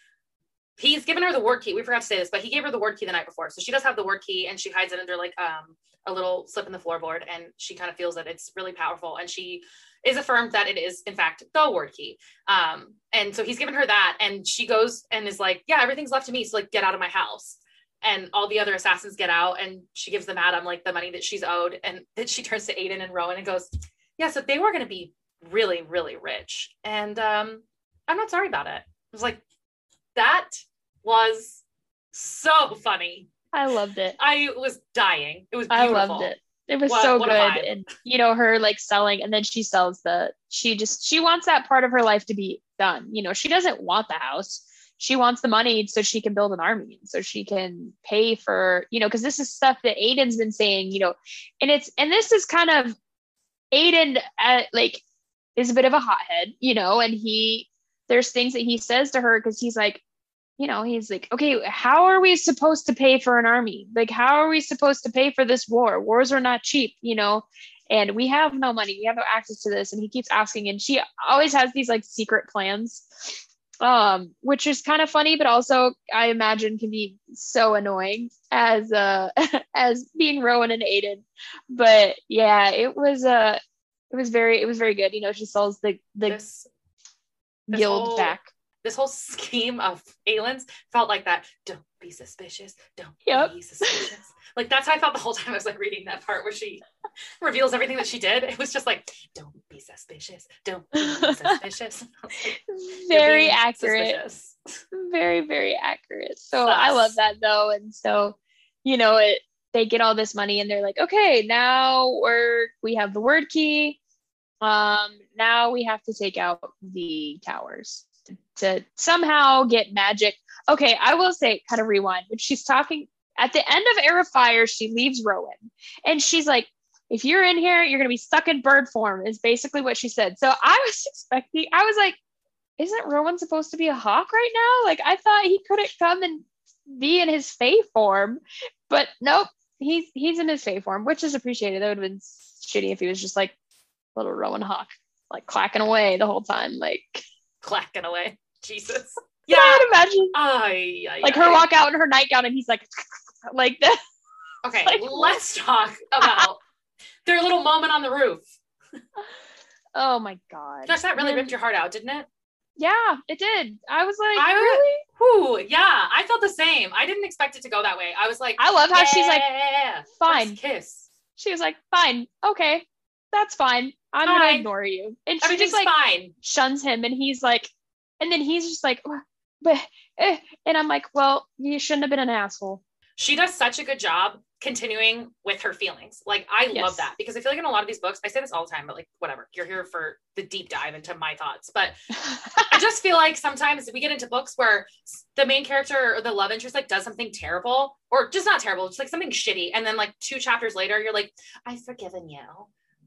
he's given her the Wyrdkey. We forgot to say this, but he gave her the Wyrdkey the night before. So she does have the Wyrdkey and she hides it under like um a little slip in the floorboard and she kind of feels that it's really powerful and she is affirmed that it is in fact the Wyrdkey. Um and so he's given her that and she goes and is like, "Yeah, everything's left to me, so like get out of my house." And all the other assassins get out and she gives them Adam like the money that she's owed and [laughs] then she turns to Aiden and Rowan and goes, "Yeah, so they were going to be really really rich." And um I'm not sorry about it. I was like, that was so funny. I loved it. I was dying. It was beautiful. I loved it. It was what, so what good. And you know, her like selling and then she sells the she just she wants that part of her life to be done. You know, she doesn't want the house. She wants the money so she can build an army so she can pay for, you know, because this is stuff that Aiden's been saying, you know, and it's and this is kind of Aiden uh, like is a bit of a hothead, you know, and he there's things that he says to her because he's like, you know, he's like, okay, how are we supposed to pay for an army? Like, how are we supposed to pay for this war? Wars are not cheap, you know, and we have no money. We have no access to this. And he keeps asking, and she always has these like secret plans, um, which is kind of funny, but also I imagine can be so annoying as uh [laughs] as being Rowan and Aiden. But yeah, it was uh it was very it was very good. You know, she sells the the this, this yield whole- back this whole scheme of Aelin's felt like that. Don't be suspicious. Don't yep. be suspicious. like that's how I felt the whole time I was like reading that part where she reveals everything that she did. It was just like, don't be suspicious. Don't be suspicious. [laughs] like, very accurate. Suspicious. Very, very accurate. So Sus. I love that though. And so, you know, it they get all this money and they're like, okay, now we're we have the Wyrdkey. Um, now we have to take out the towers to somehow get magic. Okay, I will say, kind of rewind when she's talking. At the end of Heir of Fire, she leaves Rowan and she's like, if you're in here, you're going to be stuck in bird form, is basically what she said. So I was [laughs] expecting, I was like, isn't Rowan supposed to be a hawk right now? Like, I thought he couldn't come and be in his Fae form, but nope, he's he's in his Fae form, which is appreciated. That would have been shitty if he was just like little Rowan Hawk, like clacking away the whole time, like clacking away. Jesus. [laughs] Yeah, I'd imagine. Ay, ay, like ay. her walk out in her nightgown, and he's like, [laughs] like this. Okay, Like- [laughs] let's talk about their little moment on the roof. Oh my god. Gosh, that really ripped your heart out, didn't it? Yeah, it did. I was like, I really? Whew, yeah, I felt the same. I didn't expect it to go that way. I was like, I love how she's like, fine. first kiss. she was like, fine, okay, that's fine. I'm Fine. gonna ignore you. And she just like fine. shuns him, and he's like, and then he's just like, but, eh," and I'm like, well, you shouldn't have been an asshole. She does such a good job continuing with her feelings. Like I Yes. love that because I feel like in a lot of these books, I say this all the time, but like whatever, you're here for the deep dive into my thoughts. But [laughs] I just feel like sometimes we get into books where the main character or the love interest like does something terrible or just not terrible, just like something shitty. And then like two chapters later, you're like, I've forgiven you.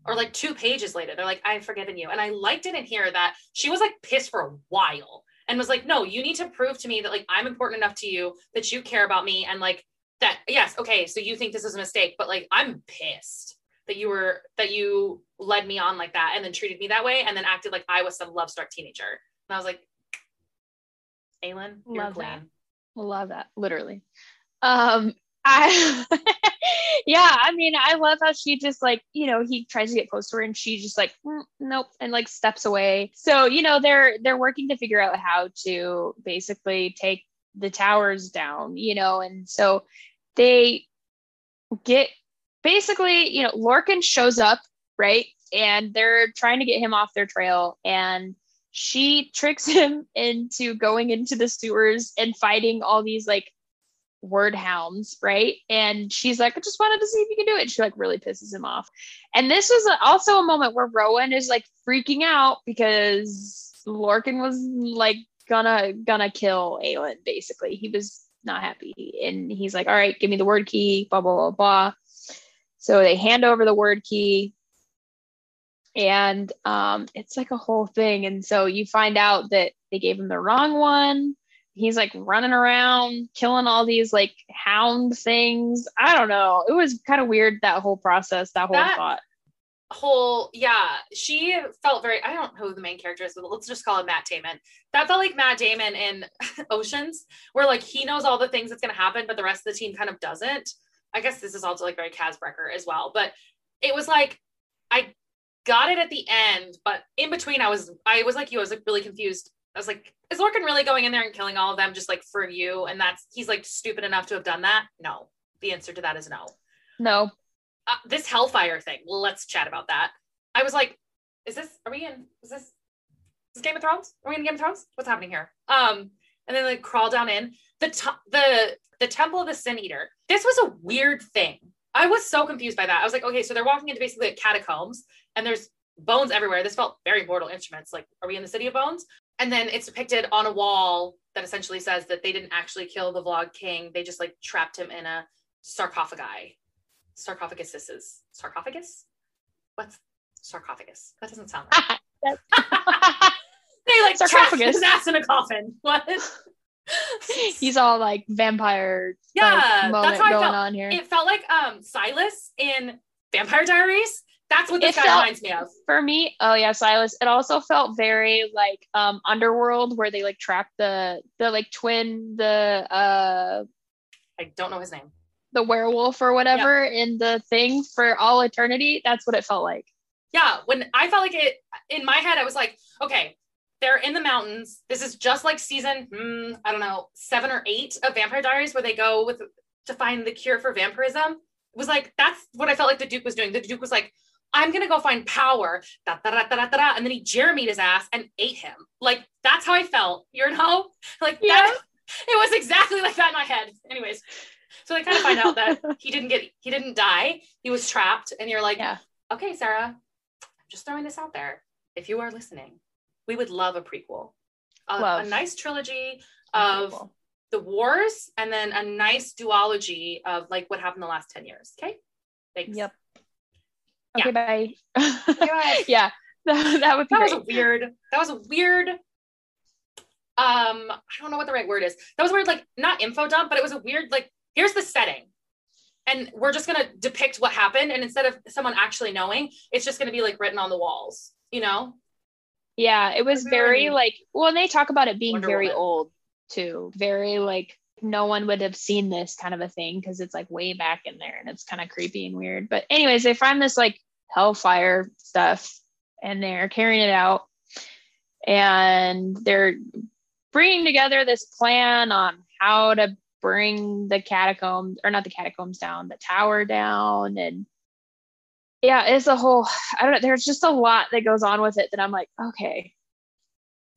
Or like two pages later, they're like, I've forgiven you. And I liked it in here that she was like pissed for a while and was like, no, you need to prove to me that like I'm important enough to you, that you care about me. And like that, yes, okay, so you think this is a mistake, but like I'm pissed that you were that you led me on like that and then treated me that way and then acted like I was some love struck teenager. And I was like, Aelin, you're Love that. love that literally um i [laughs] yeah i mean i love how she just like you know he tries to get close to her and she just like "Mm, nope and like steps away. So you know they're they're working to figure out how to basically take the towers down you know and so they get basically you know lorcan shows up right and they're trying to get him off their trail and she [laughs] tricks him into going into the sewers and fighting all these like Wyrdhounds, right? And she's like, I just wanted to see if you can do it. She like really pisses him off. And this was also a moment where Rowan is like freaking out because Lorcan was like gonna gonna kill Aelin, basically. He was not happy. And he's like, All right, give me the Wyrdkey, blah blah blah blah. So they hand over the Wyrdkey and um, it's like a whole thing. And so you find out that they gave him the wrong one. He's like running around, killing all these like hound things. I don't know. It was kind of weird that whole process, that whole That- thought. Whole, yeah, she felt very, I don't know who the main character is, but let's just call him Matt Damon. That felt like Matt Damon in [laughs] Oceans, where like he knows all the things that's going to happen, but the rest of the team kind of doesn't. I guess this is also like very Kaz Brekker as well, but it was like, I got it at the end, but in between, I was, I was like you, I was like really confused. I was like, is Lorcan really going in there and killing all of them just like for you? And that's, he's like stupid enough to have done that? No. The answer to that is no. No. uh, this hellfire thing let's chat about that. I was like is this are we in is this is this game of thrones? Are we in game of thrones? What's happening here? Um and then like crawl down in. The t- the the temple of the sin eater this was a weird thing. I was so confused by that. I was like okay so they're walking into basically catacombs and there's bones everywhere. This felt very mortal instruments. Like are we in the city of bones and then it's depicted on a wall that essentially says that they didn't actually kill the Valg king. They just like trapped him in a sarcophagi. Sarcophagus this is sarcophagus? What's sarcophagus? That doesn't sound right. [laughs] [laughs] They like trapped Sarcophagus. his ass in a coffin. [laughs] What? He's all like vampire Yeah, like, that's how I felt. on here. it felt like um silas in vampire diaries that's what this It guy felt- reminds me of For me, oh yeah, Silas. It also felt very like um Underworld where they like trap the the like twin the uh i don't know his name the werewolf or whatever in the thing for all eternity. That's what it felt like. yeah when i felt like it in my head i was like okay they're in the mountains this is just like season hmm, i don't know seven or eight of vampire diaries where they go with to find the cure for vampirism it was like that's what i felt like the duke was doing the duke was like i'm gonna go find power da, da, da, da, da, da, and then he jeremied his ass and ate him like that's how i felt you know [laughs] like Yeah. that [laughs] it was exactly like that in my head anyways so they kind of find out that [laughs] he didn't get he didn't die he was trapped and you're like Yeah. okay sarah i'm just throwing this out there if you are listening we would love a prequel a, Love. a nice trilogy of the wars, and then a nice duology of like what happened the last 10 years. Okay. Thanks. Yep. Okay, bye. [laughs] yeah, that, that would be That was great. a weird, that was a weird, um, I don't know what the right word is. That was weird, like not info dump, but it was a weird, like, here's the setting. And we're just gonna depict what happened. And instead of someone actually knowing, it's just gonna be like written on the walls, you know? Yeah, it was very like well, and they talk about it being Wonder very Woman. old too. Very like no one would have seen this kind of a thing because it's like way back in there and it's kind of creepy and weird. But anyways, they find this like hellfire stuff and they're carrying it out and they're bringing together this plan on how to bring the catacombs or not the catacombs down, the tower down and yeah, it's a whole I don't know, there's just a lot that goes on with it that I'm like, okay.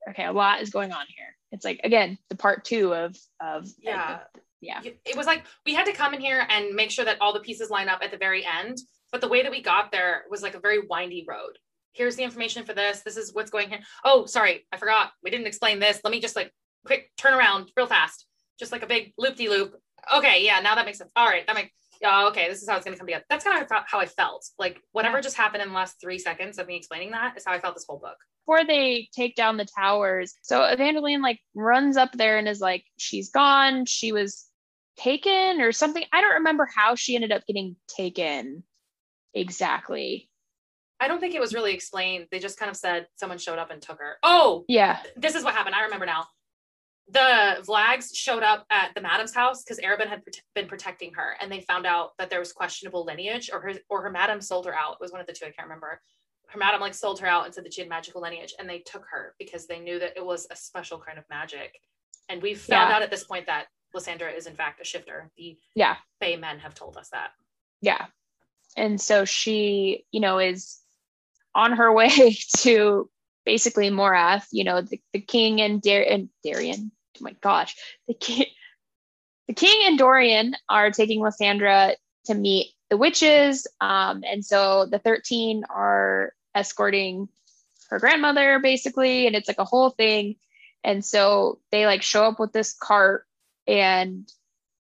Okay, a lot is going on here. It's like again, the part 2 of of Yeah. yeah. It was like we had to come in here and make sure that all the pieces line up at the very end. But the way that we got there was like a very windy road. Here's the information for this. This is what's going here. Oh, sorry, I forgot. We didn't explain this. Let me just like quick turn around real fast. Just like a big loop de loop. Okay, yeah, now that makes sense. All right, that makes yeah, okay, this is how it's gonna come together. That's kind of how I felt. Like whatever Yeah. just happened in the last three seconds of me explaining that is how I felt this whole book. before they take down the towers. So Evangeline like runs up there and is like, she's gone. She was taken or something. I don't remember how she ended up getting taken exactly. I don't think it was really explained. They just kind of said someone showed up and took her. Oh, Yeah. this is what happened. I remember now. The Valg showed up at the madam's house because Arobynn had prote- been protecting her, and they found out that there was questionable lineage, or her or her madam sold her out. It was one of the two. I can't remember. Her madam like sold her out and said that she had magical lineage, and they took her because they knew that it was a special kind of magic. And we found Yeah. out at this point that Lysandra is in fact a shifter. The Yeah. Bay men have told us that. Yeah. And so she, you know, is on her [laughs] way to basically Morath, you know, the, the king and, Dar- and Dorian. Oh my gosh. The king the king and Dorian are taking Lysandra to meet the witches. Um, and so the 13 are escorting her grandmother basically, and it's like a whole thing. And so they like show up with this cart, and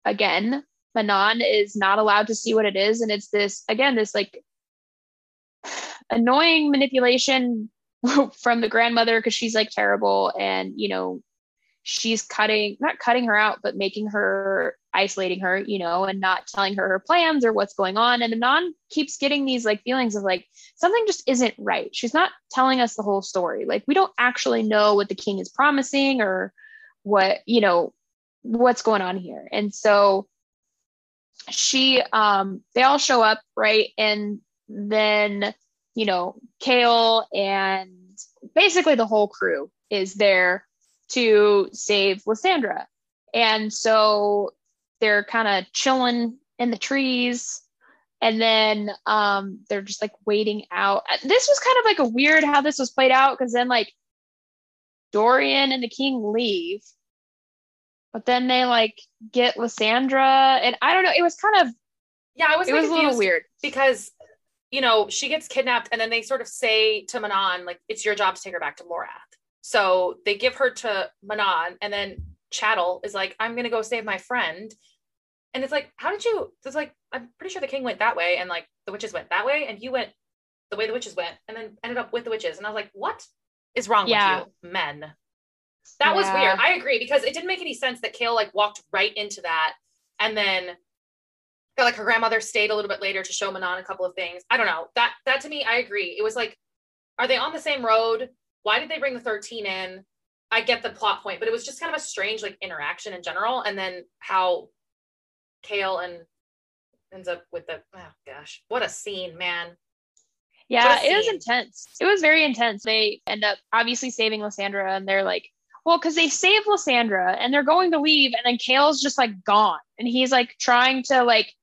again, Manon is not allowed to see what it is. And it's this, again, this like annoying manipulation [laughs] from the grandmother because she's like terrible. And, you know, she's cutting, not cutting her out, but making her, isolating her, you know, and not telling her her plans or what's going on. And Manon keeps getting these like feelings of like something just isn't right. She's not telling us the whole story. Like we don't actually know what the king is promising or what, you know, what's going on here. And so she um they all show up, right? And then, you know, Chaol and basically the whole crew is there to save Lysandra. And so they're kind of chilling in the trees and then um they're just like waiting out. This was kind of like a weird how this was played out because then like Dorian and the king leave but then they like get Lysandra and I don't know it was kind of Yeah, I was it was a little weird because you know she gets kidnapped and then they sort of say to Manon like it's your job to take her back to Morath. So they give her to Manon and then Chattel is like I'm gonna go save my friend, and it's like how did you? It's like I'm pretty sure the king went that way and like the witches went that way and you went the way the witches went and then ended up with the witches and I was like what is wrong Yeah. with you men? That was weird. I agree because it didn't make any sense that Chaol like walked right into that and then felt like her grandmother stayed a little bit later to show Manon a couple of things. I don't know. That that to me, I agree. It was like, are they on the same road? Why did they bring the 13 in? I get the plot point, but it was just kind of a strange like interaction in general. And then how Chaol and ends up with the oh gosh, what a scene, man. Yeah, a it was intense. It was very intense. They end up obviously saving Lysandra, and they're like, well, because they save Lysandra and they're going to leave, and then Chaol's just like gone, and he's like trying to like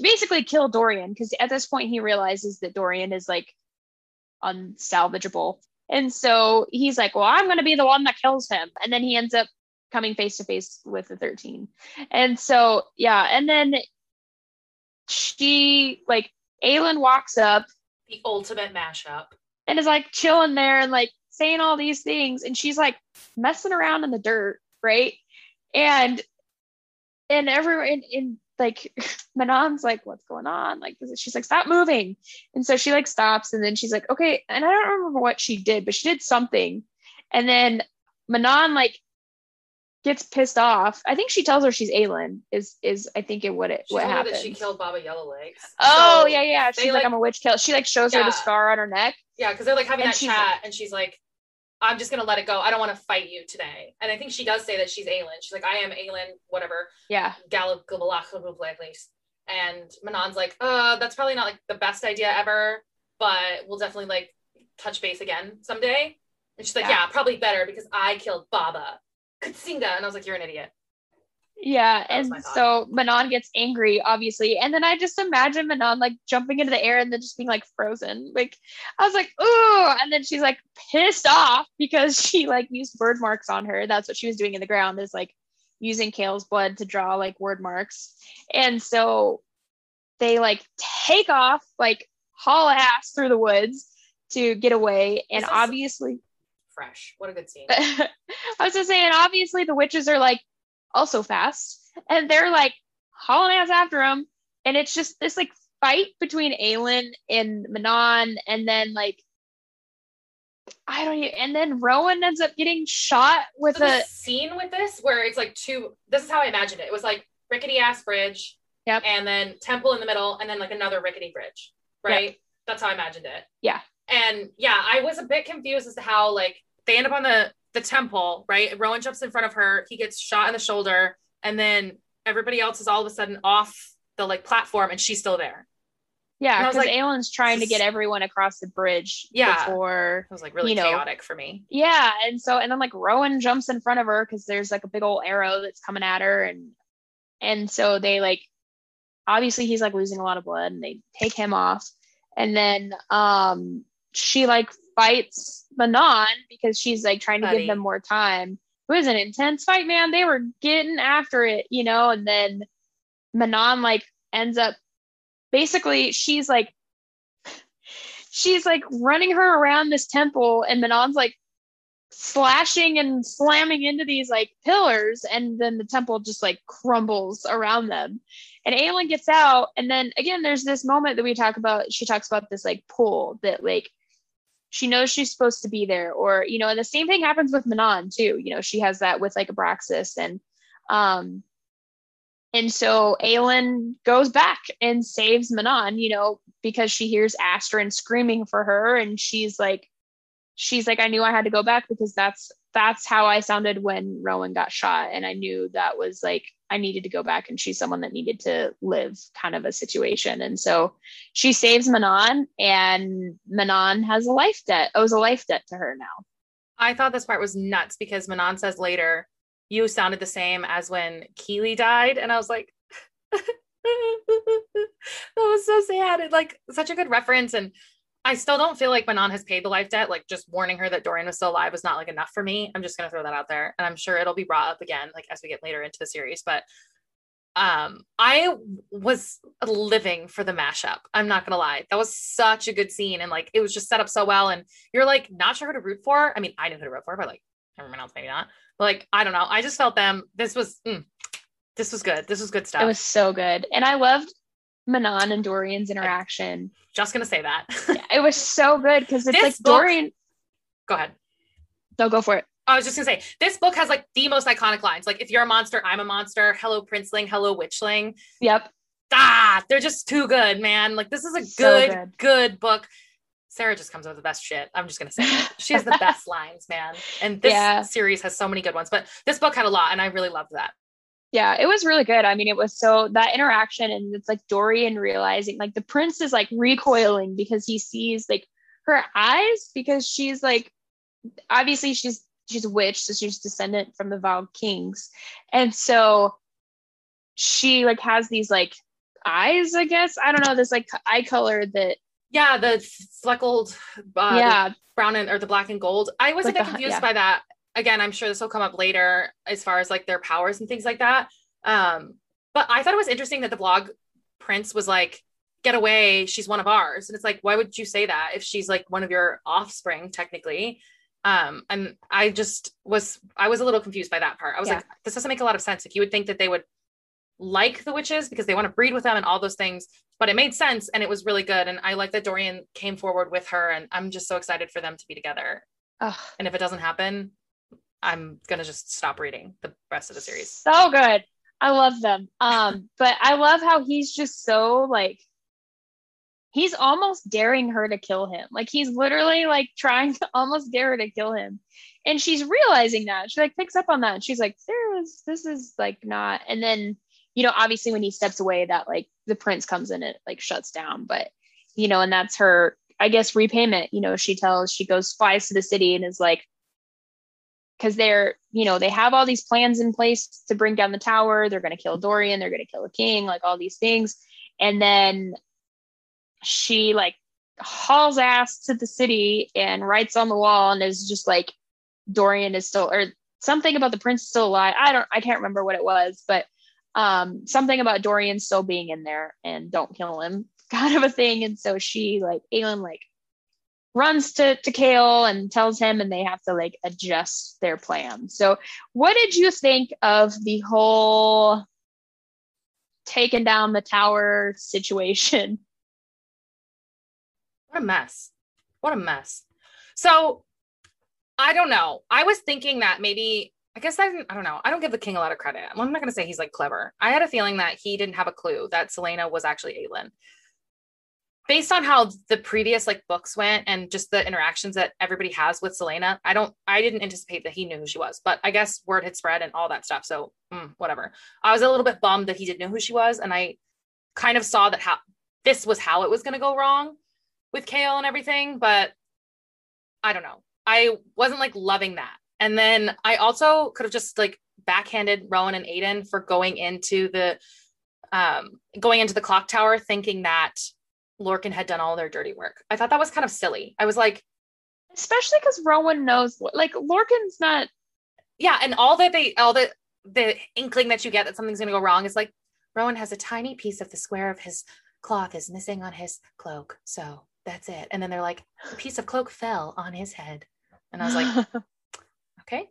basically kill Dorian because at this point he realizes that Dorian is like unsalvageable, and so he's like, well, I'm going to be the one that kills him, and then he ends up coming face to face with the 13, and so yeah, and then she like Aelin walks up The ultimate mashup. and is like chilling there and like saying all these things and she's like messing around in the dirt right and and everyone in, in like [laughs] Manon's like, what's going on? Like, she's like, stop moving. And so she like stops and then she's like, okay. And I don't remember what she did, but she did something. And then Manon like gets pissed off. I think she tells her she's Aelin is is I think it what it She what happened. she killed Baba Yellowlegs. oh So- yeah, yeah. She's like, like- I'm a witch kill. She like shows her the scar on her neck. Yeah, because they're like having And that chat, and she's like, "I'm just gonna let it go. I don't want to fight you today." And I think she does say that she's Aelin. She's like, "I am Aelin, whatever." Yeah. Gallup. And Manon's like, "Uh, that's probably not like the best idea ever, but we'll definitely like touch base again someday." And she's like, Yeah. "Yeah, probably better because I killed Baba." Katsinga. And I was like, "You're an idiot." Yeah, and so Manon gets angry, obviously, and then I just imagine Manon like jumping into the air and then just being like frozen. Like I was like, ooh, and then she's like pissed off because [laughs] she like used Wyrdmarks on her. That's what she was doing in the ground is like using Chaol's blood to draw like Wyrdmarks, and so they like take off, like haul ass through the woods to get away, and obviously Fresh. What a good scene. [laughs] I was just saying, obviously the witches are like also fast, and they're like hauling ass after them, and it's just this like fight between Aelin and Manon, and then like I don't even, and then Rowan ends up getting shot with So a scene with this where it's like two this is how I imagined it. It was like rickety ass bridge. Yep. And then temple in the middle and then like another rickety bridge. Right? That's how I imagined it. Yeah. And yeah, I was a bit confused as to how like they end up on the the temple, right? Rowan jumps in front of her, he gets shot in the shoulder, and then everybody else is all of a sudden off the like platform and she's still there. Yeah, because like, Aelin's trying to get everyone across the bridge Yeah. before It was like really You know. chaotic for me. Yeah, and so and then like Rowan jumps in front of her because there's like a big old arrow that's coming at her, and and so they like obviously he's like losing a lot of blood, and they take him off, and then um she like fights Manon because she's like trying to give them more time. It was an intense fight, man. They were getting after it, you know, and then Manon like ends up basically she's like [sighs] she's like running her around this temple and Manon's like slashing and slamming into these like pillars and then the temple just like crumbles around them and Aelin gets out and then again there's this moment that we talk about she talks about this like pull that like she knows she's supposed to be there or you know and the same thing happens with Manon too. You know she has that with like Abraxos and um and so Aelin goes back and saves Manon, you know, because she hears Asterin screaming for her, and she's like, she's like, I knew I had to go back because that's that's how I sounded when Rowan got shot, and I knew that was like I needed to go back, and she's someone that needed to live, kind of a situation, and so she saves Manon, and Manon has a life debt, owes a life debt to her now. I thought this part was nuts because Manon says later, you sounded the same as when Keelie died. And I was like, [laughs] that was so sad. It like such a good reference. And I still don't feel like Manon has paid the life debt. Like just warning her that Dorian was still alive was not like enough for me. I'm just gonna throw that out there. And I'm sure it'll be brought up again, like as we get later into the series. But um I was living for the mashup. I'm not gonna lie. That was such a good scene. And like it was just set up so well. And you're like not sure who to root for. I mean, I knew who to root for, but like everyone else maybe not. But like, I don't know. I just felt them. This was mm, this was good. This was good stuff. It was so good, and I loved Manon and Dorian's interaction. just gonna say that. it was so good because it's This like book- Dorian. Go ahead. No, go for it. I was just gonna say this book has like the most iconic lines. Like, if you're a monster, I'm a monster. Hello, Princeling. Hello, Witchling. Yep. Ah, they're just too good, man. Like, this is a So good, good. good book. Sarah just comes up with the best shit. I'm just gonna say it. She has the [laughs] best lines, man. And this Yeah. series has so many good ones. But this book had a lot, and I really loved that. Yeah, it was really good. I mean, it was so that interaction, and it's like Dorian realizing, like, the prince is like recoiling because he sees like her eyes because she's like, obviously she's she's a witch, so she's descendant from the Valg Kings, and so she like has these like eyes, I guess. I don't know this like eye color that Yeah, the fleckled, uh, yeah brown and or the black and gold. I was Like a bit confused yeah. by that. Again, I'm sure this will come up later as far as like their powers and things like that. Um, but I thought it was interesting that the Valg prince was like, "Get away, she's one of ours," and it's like, why would you say that if she's like one of your offspring technically? Um, and I just was I was a little confused by that part. I was Yeah. like, this doesn't make a lot of sense. Like you would think that they would like the witches because they want to breed with them and all those things, but it made sense and it was really good. And I like that Dorian came forward with her, and I'm just so excited for them to be together. Ugh, And if it doesn't happen, I'm gonna just stop reading the rest of the series. so good. I love them. Um, [laughs] but I love how he's just so like he's almost daring her to kill him. Like he's literally like trying to [laughs] almost dare her to kill him. And she's realizing that. She like picks up on that and she's like, there is this is like not and then, you know, obviously when he steps away, that like the prince comes in and like shuts down. But you know, and that's her, I guess, repayment. You know, she tells she goes flies to the city and is like, because they're you know they have all these plans in place to bring down the tower. They're going to kill dorian. They're going to kill the king like all these things. And then she like hauls ass to the city and writes on the wall and is just like dorian is still or something about the prince still alive. I don't i can't remember what it was but um something about dorian still being in there and don't kill him [laughs] kind of a thing. And so she like Aelin like runs to to Chaol and tells him and they have to like adjust their plan. So what did you think of the whole taking down the tower situation? What a mess. What a mess. So I don't know. I was thinking that maybe, I guess I didn't, I don't know. I don't give the king a lot of credit. Well, I'm not going to say he's like clever. I had a feeling that he didn't have a clue that Celaena was actually Aelin. Based on how the previous like books went and just the interactions that everybody has with Celaena, I don't, I didn't anticipate that he knew who she was, but I guess word had spread and all that stuff. So mm, whatever. I was a little bit bummed that he didn't know who she was. And I kind of saw that how this was how it was going to go wrong with Chaol and everything, but I don't know. I wasn't like loving that. And then I also could have just like backhanded Rowan and Aiden for going into the um going into the clock tower thinking that Lorcan had done all their dirty work. I thought that was kind of silly. I was like, Especially because Rowan knows like Lorcan's not yeah, and all that they all the the inkling that you get that something's gonna go wrong is like Rowan has a tiny piece of the square of his cloth is missing on his cloak. So that's it. And then they're like, a piece of cloak fell on his head. And I was like, [laughs] okay.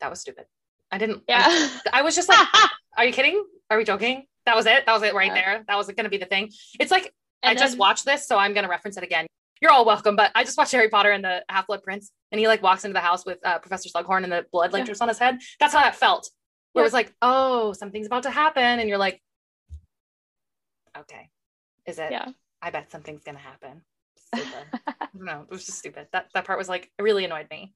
That was stupid. I didn't yeah. I was just like, [laughs] are you kidding? Are we joking? That was it. That was it right Yeah. there. That was going to be the thing. It's like And I just watched this, so I'm going to reference it again. You're all welcome, but I just watched Harry Potter and the Half Blood Prince, and he like walks into the house with uh, Professor Slughorn and the blood like Yeah. drips on his head. That's how that felt. Where Yeah. it was like, oh, something's about to happen, and you're like, okay, is it? Yeah. I bet something's going to happen. Stupid. [laughs] no, it was just stupid. That that part was like it really annoyed me.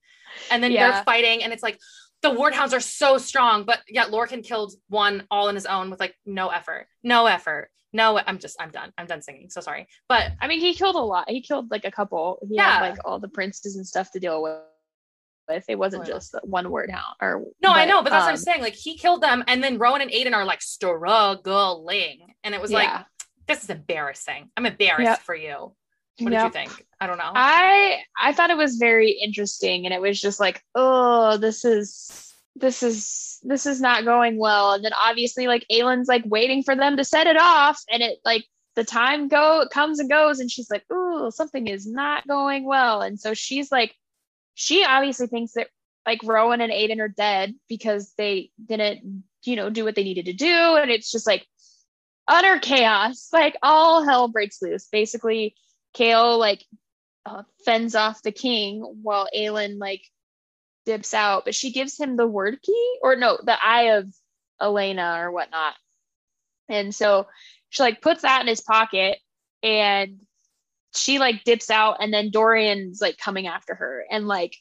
And then Yeah. they're fighting, and it's like the Wyrdhounds are so strong, but yet Lorcan killed one all on his own with like no effort, no effort, no. I'm just I'm done. I'm done singing. So sorry, but I mean, he killed a lot. He killed like a couple. He Yeah. had like all the princes and stuff to deal with. With it wasn't just the one Wyrdhound or no, I know, but that's what I'm um, saying. Like he killed them, and then Rowan and Aiden are like struggling, and it was like this is embarrassing. I'm embarrassed Yep. for you. What did you think? I don't know. I I thought it was very interesting, and it was just like, oh, this is this is this is not going well. And then obviously, like Aelin's like waiting for them to set it off, and it like the time go comes and goes, and she's like, oh, something is not going well, and so she's like, she obviously thinks that like Rowan and Aiden are dead because they didn't, you know, do what they needed to do, and it's just like utter chaos. Like all hell breaks loose. Basically, Chaol like uh, fends off the king while Aelin like dips out, but she gives him the Wyrdkey or no, the eye of Elena or whatnot. And so she like puts that in his pocket and she like dips out and then Dorian's like coming after her and like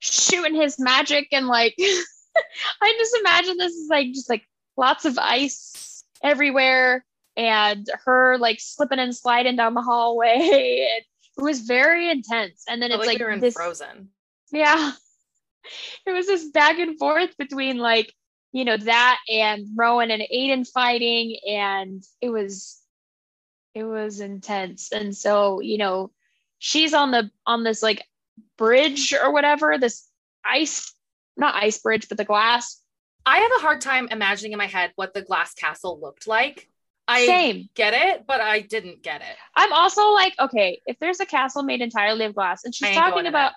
shooting his magic and like [laughs] I just imagine this is like just like lots of ice everywhere and her like slipping and sliding down the hallway. [laughs] It was very intense. And then it's like like we this Frozen. yeah. [laughs] It was this back and forth between like you know that and rowan and aiden fighting and it was it was intense. And so you know she's on the on this like bridge or whatever this ice not ice bridge but the glass. I have a hard time imagining in my head what the glass castle looked like. I same get it, but I didn't get it. i'm also like okay if there's a castle made entirely of glass and she's talking about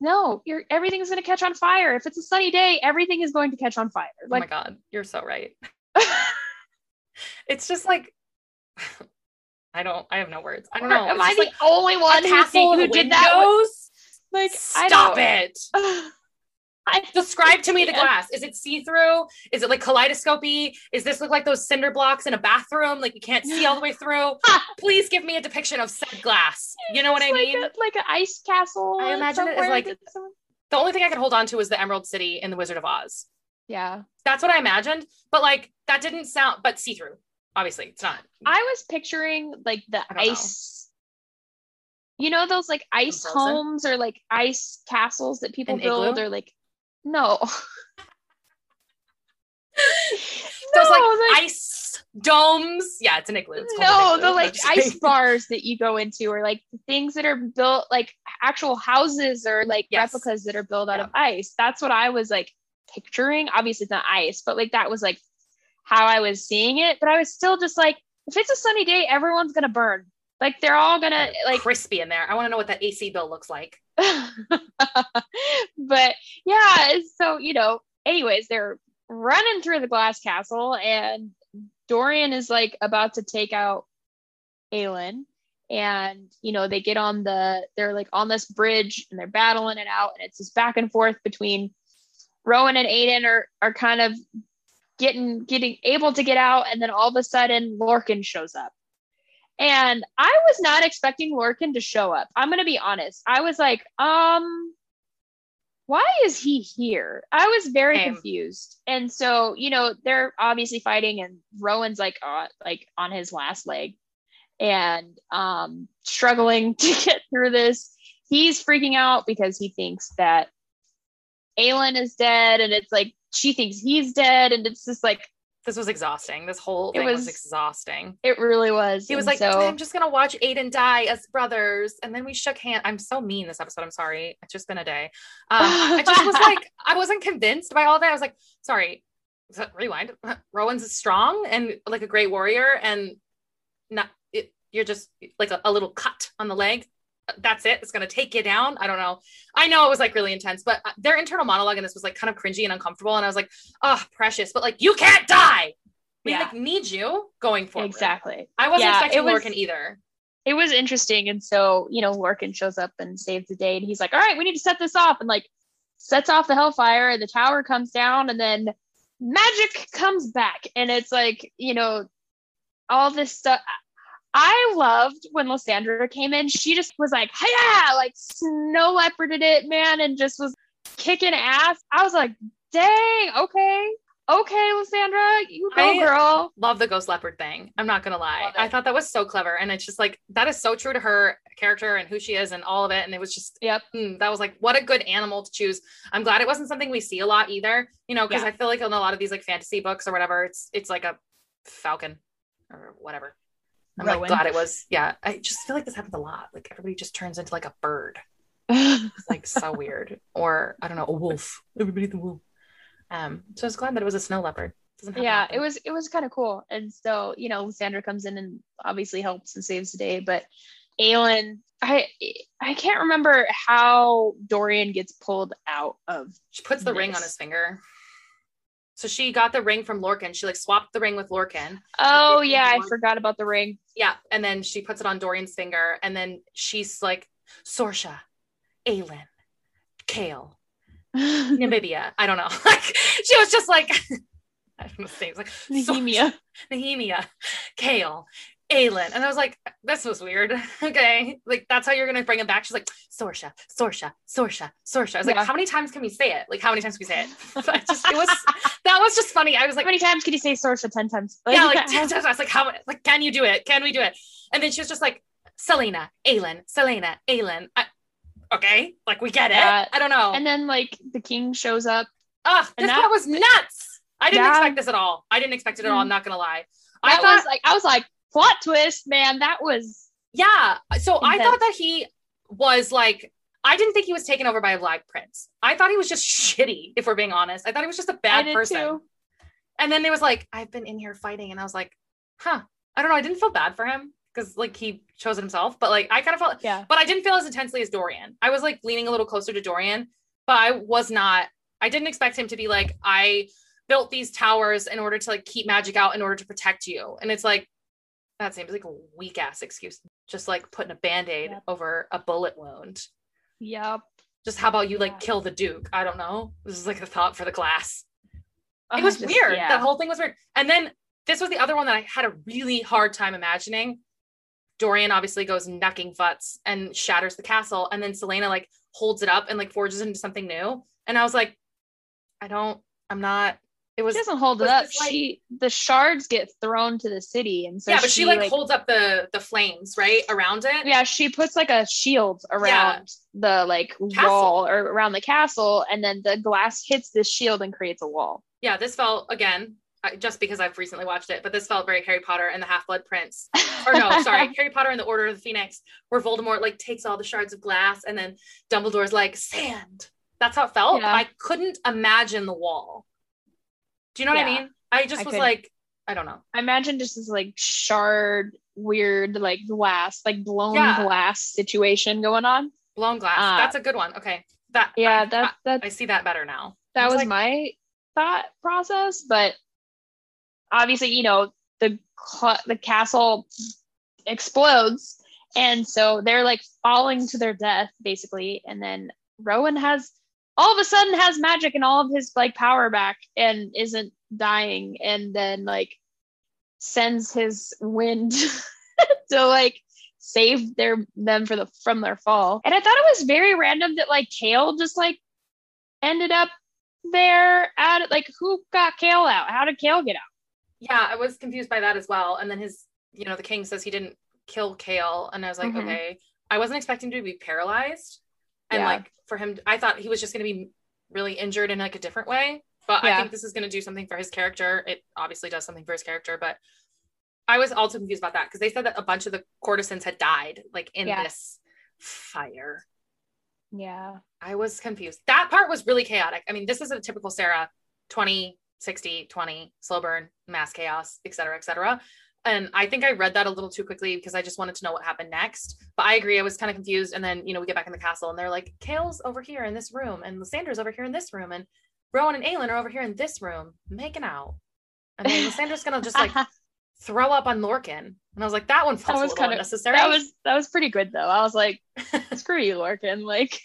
no, you're everything's gonna catch on fire. If it's a sunny day, everything is going to catch on fire. Like, oh my god, you're so right. [laughs] it's just like [sighs] I don't I have no words. I don't know. Am I the like only one who, who did that? with- Like Stop it. [sighs] [sighs] Describe to me the [laughs] glass. Is it see-through? Is it like kaleidoscopy? Is this look like those cinder blocks in a bathroom? Like you can't see all the way through? [laughs] Please give me a depiction of said glass. You know what I like mean? a- like an ice castle. I imagine it as like- The only thing I could hold on to was the Emerald City in the Wizard of Oz. yeah. That's what I imagined, but like that didn't sound but see-through. Obviously, it's not. I was picturing like the I don't know. ice. You know those like ice homes or like ice castles that people An build igloo? or like no. [laughs] Those No, like, ice domes. Yeah, it's an igloo. It's no, igloo. the like ice bars that you go into or like things that are built like actual houses or like Yes. replicas that are built out Yeah. of ice. That's what I was like picturing. Obviously it's not ice, but like that was like how I was seeing it. But I was still just like, if it's a sunny day, everyone's gonna burn. Like they're all gonna like crispy in there. I want to know what that AC bill looks like. [laughs] but yeah, so you know, anyways, they're running through the glass castle, and Dorian is like about to take out Aelin, and you know, they get on the they're like on this bridge and they're battling it out, and it's this back and forth between Rowan and Aiden are are kind of getting getting able to get out, and then all of a sudden Lorcan shows up. And I was not expecting Lorcan to show up. I'm gonna be honest. I was like, um, why is he here? I was very Same. confused. And so, you know, they're obviously fighting, and Rowan's like, uh, like on his last leg, and um, struggling [laughs] to get through this. He's freaking out because he thinks that Aelin is dead, and it's like she thinks he's dead, and it's just like This was exhausting. This whole It thing was, was- exhausting. it really was. He was And like, so I'm just gonna watch Aiden die as brothers. And then we shook hands. I'm so mean this episode. I'm sorry. It's just been a day. Um, I just was like, [laughs] I wasn't convinced by all that. I was like, sorry, rewind. [laughs] Rowan's strong and like a great warrior, and not it, you're just like a, a little cut on the leg. That's it. It's gonna take you down. I don't know. I know it was like really intense, but uh, their internal monologue in this was like kind of cringy and uncomfortable. And I was like, oh, precious. But like, you can't die. We Yeah. like need you going forward. exactly. I wasn't Yeah, expecting was- Lorcan either. it was interesting. And so, you know, Lorcan shows up and saves the day. And he's like, all right, we need to set this off. And like sets off the Hellfire and the tower comes down and then magic comes back. And it's like, you know, all this stuff. I loved when Lysandra came in. She just was like, yeah, like snow leoparded it, man, and just was kicking ass. I was like, dang, okay. Okay, Lysandra, you go, I- girl. Love the ghost leopard thing. I'm not gonna lie. I thought that was so clever, and it's just like that is so true to her character and who she is and all of it. And it was just Yep. mm, that was like what a good animal to choose. I'm glad it wasn't something we see a lot either. You know, because Yeah. I feel like in a lot of these like fantasy books or whatever, it's it's like a falcon or whatever. I'm Rowan. like glad it was. Yeah, I just feel like this happens a lot. Like everybody just turns into like a bird. It's like so [laughs] weird. Or I don't know, a wolf. Everybody's a wolf. Um, so I was glad that it was a snow leopard. Yeah it was it was kind of cool and so you know Sandra comes in and obviously helps and saves the day but Aelin I I can't remember how Dorian gets pulled out of She puts the ring on his finger. So she got the ring from Lorcan. She like swapped the ring with Lorcan. oh yeah I forgot about the ring Yeah. And then she puts it on Dorian's finger. And then she's like, Sorscha, Aelin, Chaol, [laughs] Namibia. I don't know. [laughs] Like she was just like, [laughs] I don't know the names. Like Nehemia Nehemia, Chaol, Aelin. And I was like, this was weird. [laughs] okay. Like, that's how you're going to bring him back. She's like, Sorscha, Sorscha, Sorscha, Sorscha. I was Yeah. like, how many times can we say it? Like, how many times can we say it? [laughs] Just, it was, that was just funny. I was like, how many times can you say Sorscha 10 times yeah, like, [laughs] 10 times. I was like, how, like, can you do it? Can we do it? And then she was just like, Celaena, Aelin, Celaena, Aelin. I, okay. Like, we get it. Yeah. I don't know. and then like the king shows up Ugh, this that- part was nuts. I didn't Yeah. expect this at all. I didn't expect it at all. I'm mm-hmm. not going to lie. I thought, was like I was like plot twist man that was Yeah. So I thought that he was like, I didn't think he was taken over by a black prince. I thought he was just [laughs] shitty, if we're being honest. I thought he was just a bad person. too And then they was like, I've been in here fighting. And I was like, huh. I don't know. I didn't feel bad for him. because like he chose it himself. But like I kind of felt, Yeah. but I didn't feel as intensely as Dorian. I was like leaning a little closer to Dorian, but I was not. I didn't expect him to be like I built these towers in order to like keep magic out in order to protect you, and it's like that seems like a weak ass excuse. Just like putting a band aid Yep. over a bullet wound. Yep. Just how about you like kill the Duke? I don't know. This is like a thought for the class. It Uh, was just- weird. yeah. That whole thing was weird. And then this was the other one that I had a really hard time imagining. Dorian obviously goes knucking futs and shatters the castle, and then Celaena like holds it up and like forges it into something new. And I was like, I don't. I'm not. It was she doesn't hold it was up. like- she the shards get thrown to the city, and so yeah, but she, like, holds up the the flames right around it. yeah, she puts like a shield around the like Castle. wall or around the castle, and then the glass hits this shield and creates a wall. Yeah, this felt again. Just because I've recently watched it, but this felt very Harry Potter and the Half Blood Prince or no, [laughs] sorry, Harry Potter and the Order of the Phoenix, where Voldemort like takes all the shards of glass and then Dumbledore's like sand. That's how it felt. Yeah. I couldn't imagine the wall. Do you know what I mean? I just I was could. like, I don't know. I imagine just this like shard, weird like glass, like blown Yeah. glass situation going on. Blown glass. Uh, That's a good one. Okay. That Yeah, I, that that I, I see that better now. that was was like- my thought process but obviously you know the the castle explodes and so they're like falling to their death basically and then rowan has all of a sudden has magic and all of his like power back and isn't dying and then like sends his wind [laughs] to like save their them for the from their fall and i thought it was very random that like Chaol just like ended up there at like who got Chaol out? How did Chaol get out? Yeah, I was confused by that as well. And then his, you know, the king says he didn't kill Chaol. And I was like, Mhm. okay. I wasn't expecting to be paralyzed. And Yeah. like for him, I thought he was just going to be really injured in like a different way. But I think this is going to do something for his character. It obviously does something for his character. But I was also confused about that because they said that a bunch of the courtesans had died like in Yeah. this fire. Yeah. I was confused. That part was really chaotic. I mean, this is a typical Sarah 20, 60, 20, slow burn, mass chaos, et cetera, et cetera. And I think I read that a little too quickly because I just wanted to know what happened next. But I agree, I was kind of confused. And then, you know, we get back in the castle and they're like, Chaol's over here in this room, and Lysandra's over here in this room, and Rowan and Aelin are over here in this room making out. And then Lysandra's gonna just like [laughs] throw up on Lorcan. And I was like, that one felt That was little kinda- necessary. that was that was pretty good though. I was like, [laughs] screw you, Lorcan. Like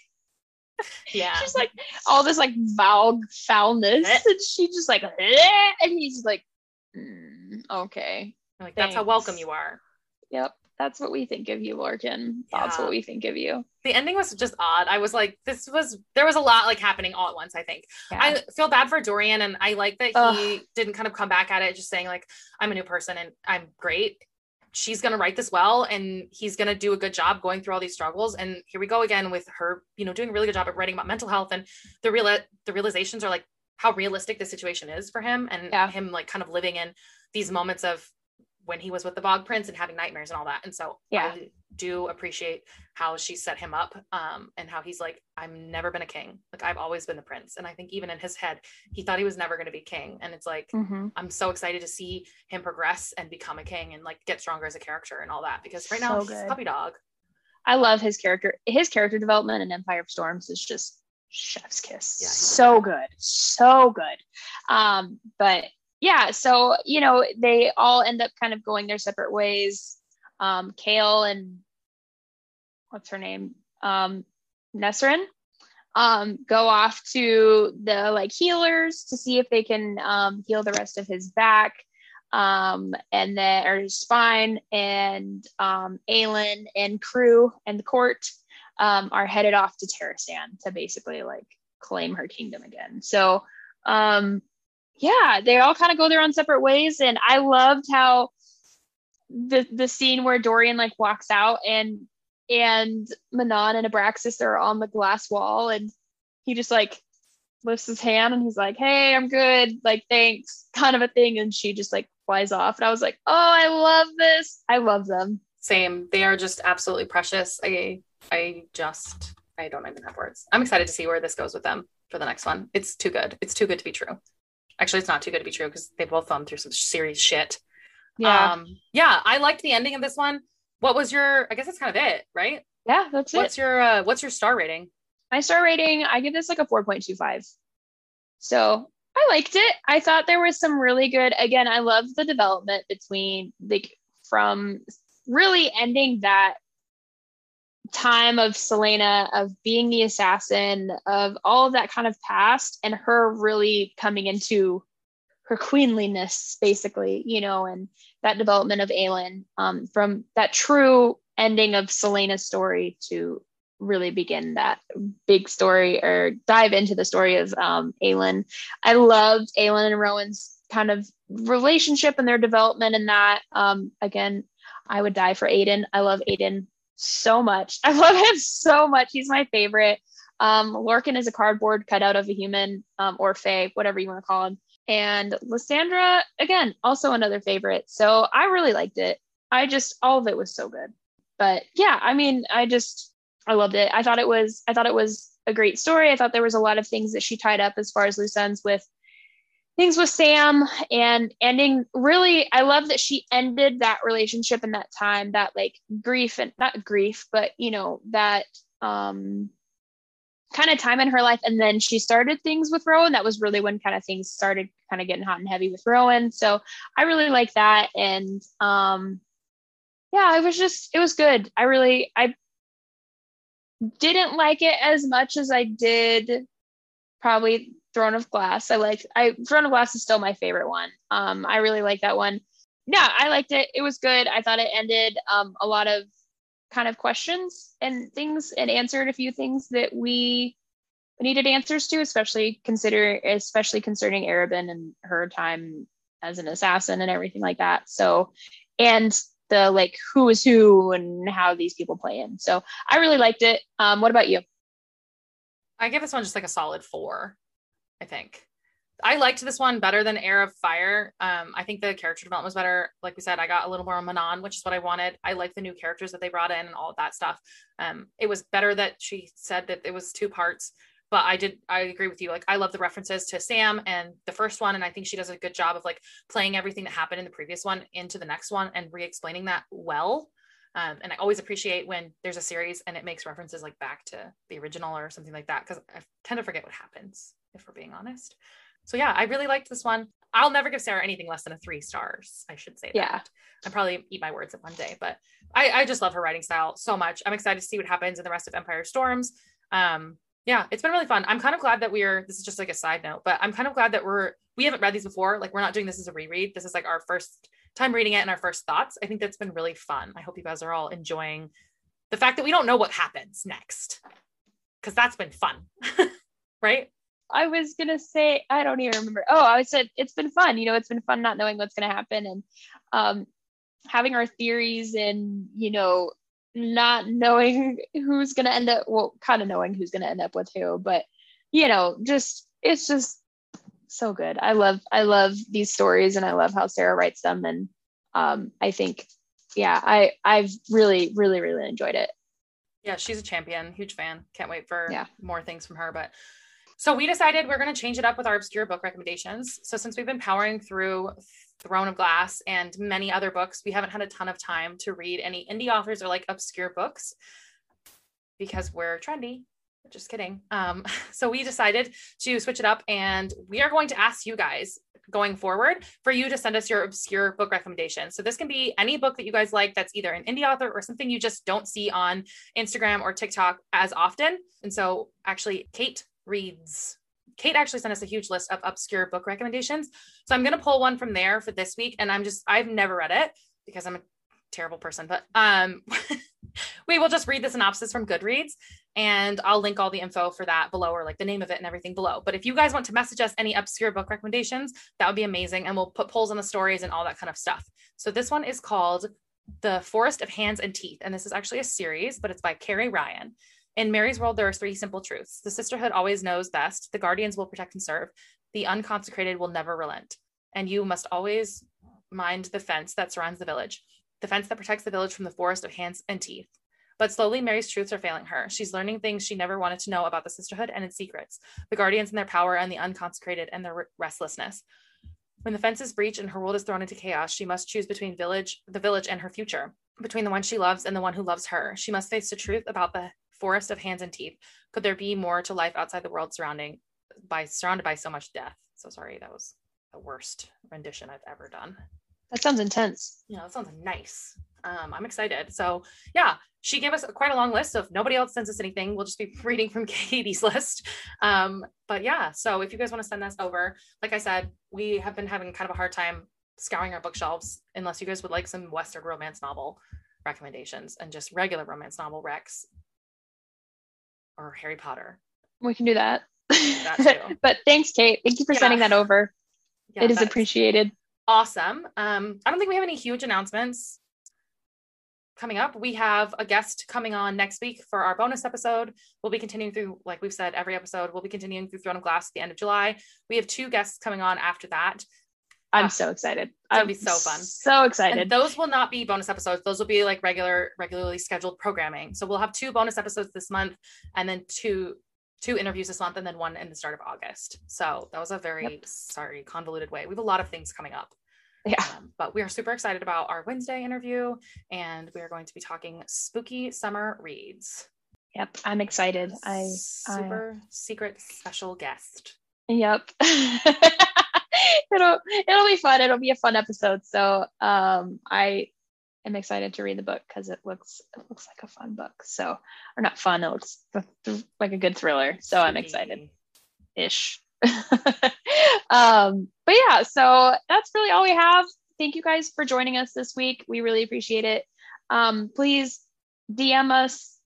yeah. she's like all this like foul foulness. [laughs] And she just like and he's like, "Mm, okay. Like that's how welcome you are. Yep. That's what we think of you, Lorcan. That's Yeah. what we think of you. the ending was just odd. I was like, this was there was a lot like happening all at once. I think Yeah. I feel bad for Dorian, and I like that he didn't kind of come back at it, just saying like, I'm a new person and I'm great. She's gonna write this well, and he's gonna do a good job going through all these struggles. And here we go again with her, you know, doing a really good job at writing about mental health, and the real the realizations are like how realistic the situation is for him, and Yeah. him like kind of living in these moments of when he was with the Valg Prince and having nightmares and all that. And so Yeah. I do appreciate how she set him up um, and how he's like, I've never been a king. Like I've always been the prince. And I think even in his head, he thought he was never going to be king. And it's like, Mhm. I'm so excited to see him progress and become a king and like get stronger as a character and all that. Because right now So he's a puppy dog. I love his character. His character development in Empire of Storms is just chef's kiss. Yeah, so good. So good. Um, but yeah, so you know, they all end up kind of going their separate ways. Um, Chaol and what's her name? Um, Nesryn um, go off to the like healers to see if they can um, heal the rest of his back um, and then or his spine and um, Aelin and crew and the court um, are headed off to Terrasen to basically like claim her kingdom again. So um, yeah, they all kind of go their own separate ways, and I loved how the the scene where Dorian like walks out and and Manon and Abraxos are on the glass wall and he just like lifts his hand and he's like, Hey, I'm good, like thanks, kind of a thing. And she just like flies off. And I was like, Oh, I love this. I love them. Same. They are just absolutely precious. I, I just, I don't even have words. I'm excited to see where this goes with them for the next one. It's too good. It's too good to be true. Actually, it's not too good to be true because they both thumbed through some serious shit. Um, yeah, I liked the ending of this one. what was your? I guess that's kind of it, right? Yeah, that's What's it. your uh, What's your star rating? My star rating, I give this like a 4.25. So I liked it. I thought there was some really good, again, I love the development between like from really ending that time of Celaena, of being the assassin, of all of that kind of past, and her really coming into her queenliness, basically, you know, and that development of Aelin um, from that true ending of Celaena's story to really begin that big story or dive into the story of um, Aelin. I loved Aelin and Rowan's kind of relationship and their development in that. Um, again, I would die for Aedion. I love Aedion so much. [laughs] I love him so much. He's my favorite. Um, Lorcan is a cardboard cut out of a human um, or Fae, whatever you want to call him. And Lysandra, again, also another favorite. So I really liked it. I just, all of it was so good. But yeah, I mean, I just, I loved it. I thought it was, I thought it was a great story. I thought there was a lot of things that she tied up as far as loose ends with things with Sam and ending really I love that she ended that relationship in that time that like grief and not grief but you know that um kind of time in her life. And then she started things with Rowan. That was really when kind of things started kind of getting hot and heavy with Rowan. So I really like that. And um yeah it was just it was good. I really I didn't like it as much as I did probably Throne of Glass. I like I Throne of Glass is still my favorite one. Um, I really like that one. Yeah, I liked it. It was good. I thought it ended um, a lot of kind of questions and things and answered a few things that we needed answers to, especially consider especially concerning Arobynn and her time as an assassin and everything like that. So and the like who is who and how these people play in. So I really liked it. Um, what about you? I give this one just like a solid four. I think. I liked this one better than Heir of Fire. Um, I think the character development was better. Like we said, I got a little more of Manon, which is what I wanted. I like the new characters that they brought in and all of that stuff. Um, it was better that she said that it was two parts, but I did I agree with you. Like I love the references to Sam and the first one, and I think she does a good job of like playing everything that happened in the previous one into the next one and re-explaining that well. Um, and I always appreciate when there's a series and it makes references like back to the original or something like that because I tend to forget what happens if we're being honest. So yeah, I really liked this one. I'll never give Sarah anything less than a three stars. I should say yeah. that. I probably eat my words at one day, but I, I just love her writing style so much. I'm excited to see what happens in the rest of Empire Storms. Um, yeah, it's been really fun. I'm kind of glad that we're. This is just like a side note, but I'm kind of glad that we're. We haven't read these before. Like we're not doing this as a reread. This is like our first time reading it and our first thoughts. I think that's been really fun. I hope you guys are all enjoying the fact that we don't know what happens next, because that's been fun, [laughs] right? I was gonna say I don't even remember. Oh, I said it's been fun. You know, it's been fun not knowing what's gonna happen and um, having our theories and you know not knowing [laughs] who's gonna end up. Well, kind of knowing who's gonna end up with who, but you know, just it's just so good. I love I love these stories and I love how Sarah writes them and um, I think yeah, I I've really really really enjoyed it. Yeah, she's a champion. Huge fan. Can't wait for yeah. more things from her. But so we decided we're going to change it up with our obscure book recommendations. So since we've been powering through Throne of Glass and many other books, we haven't had a ton of time to read any indie authors or like obscure books because we're trendy. Just kidding. Um, [laughs] so we decided to switch it up and we are going to ask you guys going forward for you to send us your obscure book recommendations. So this can be any book that you guys like that's either an indie author or something you just don't see on Instagram or TikTok as often. And so actually Kate reads. Kate actually sent us a huge list of obscure book recommendations. So I'm going to pull one from there for this week. And I'm just, I've never read it because I'm a terrible person, but um, [laughs] we will just read the synopsis from Goodreads and I'll link all the info for that below or like the name of it and everything below. But if you guys want to message us any obscure book recommendations, that would be amazing. And we'll put polls on the stories and all that kind of stuff. So this one is called The Forest of Hands and Teeth. And this is actually a series, but it's by Carrie Ryan. In Mary's world, there are three simple truths. The sisterhood always knows best. The guardians will protect and serve. The unconsecrated will never relent. And you must always mind the fence that surrounds the village, the fence that protects the village from the forest of hands and teeth. But slowly, Mary's truths are failing her. She's learning things she never wanted to know about the sisterhood and its secrets, the guardians and their power, and the unconsecrated and their restlessness. When the fence is breached and her world is thrown into chaos, she must choose between village, the village, and her future, between the one she loves and the one who loves her. She must face the truth about the forest of hands and teeth. Could there be more to life outside the world surrounding by surrounded by so much death? So sorry, that was the worst rendition I've ever done. That sounds intense. Yeah, that sounds nice. Um, I'm excited. So yeah, she gave us quite a long list of nobody else sends us anything. We'll just be [laughs] reading from [laughs] Katie's list. Um, but yeah, so if you guys want to send us over, like I said, we have been having kind of a hard time scouring our bookshelves unless you guys would like some Western romance novel recommendations and just regular romance novel recs or Harry Potter. We can do that. that [laughs] but thanks, Kate. Thank you for yeah. sending that over. Yeah, it is appreciated. Awesome. Um, I don't think we have any huge announcements coming up. We have a guest coming on next week for our bonus episode. We'll be continuing through, like we've said, every episode. We'll be continuing through Throne of Glass at the end of July. We have two guests coming on after that. I'm uh, so excited. Gonna be so fun. So excited. And those will not be bonus episodes. Those will be like regular, regularly scheduled programming. So we'll have two bonus episodes this month, and then two two interviews this month, and then one in the start of August. So that was a very yep. sorry convoluted way. We have a lot of things coming up. Yeah. Um, but we are super excited about our Wednesday interview, and we are going to be talking spooky summer reads. Yep, I'm excited. I super I... secret special guest. Yep. [laughs] [laughs] it'll it'll be fun. It'll be a fun episode. So um I am excited to read the book because it looks it looks like a fun book. So or not fun, it looks like a good thriller. So I'm excited. Ish. [laughs] um, but yeah, so that's really all we have. Thank you guys for joining us this week. We really appreciate it. Um, please DM us,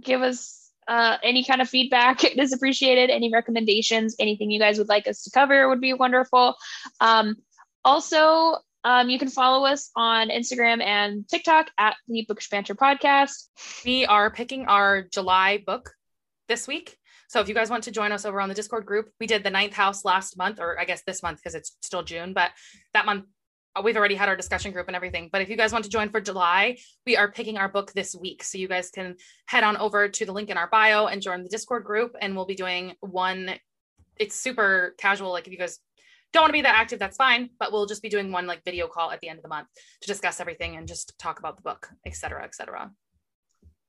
give us uh, any kind of feedback [laughs] is appreciated. Any recommendations, anything you guys would like us to cover would be wonderful. Um, also, um, you can follow us on Instagram and TikTok at the Bookish Banter Podcast. We are picking our July book this week. So if you guys want to join us over on the Discord group, we did the ninth house last month, or I guess this month because it's still June, but that month Uh, we've already had our discussion group and everything. But if you guys want to join for July, we are picking our book this week. So you guys can head on over to the link in our bio and join the Discord group. And we'll be doing one, it's super casual. Like if you guys don't want to be that active, that's fine. But we'll just be doing one like video call at the end of the month to discuss everything and just talk about the book, et cetera, et cetera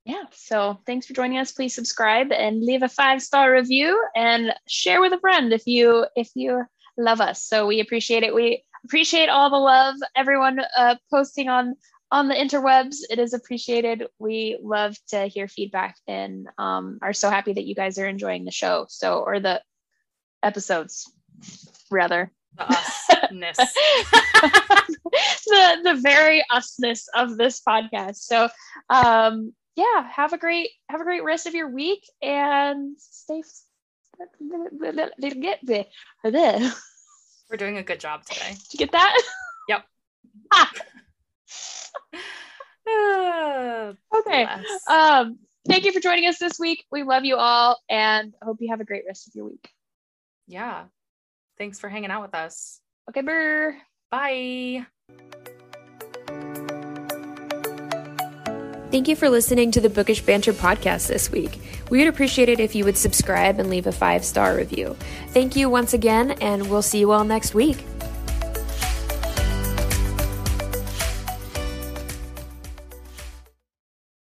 yeah so thanks for joining us please subscribe and leave a five star review and share with a friend if you if you love us so we appreciate it we appreciate all the love everyone uh, posting on on the interwebs. It is appreciated. We love to hear feedback and um, are so happy that you guys are enjoying the show so or the episodes rather. The usness. [laughs] The the very usness of this podcast. So um yeah, have a great have a great rest of your week and stay. Get [laughs] [laughs] We're doing a good job today. Did [laughs] you get that? Yep. [laughs] okay. Um, thank you for joining us this week. We love you all and hope you have a great rest of your week. Yeah. Thanks for hanging out with us. Okay, brr. Bye. Thank you for listening to the Bookish Banter podcast this week. We would appreciate it if you would subscribe and leave a five star review. Thank you once again, and we'll see you all next week.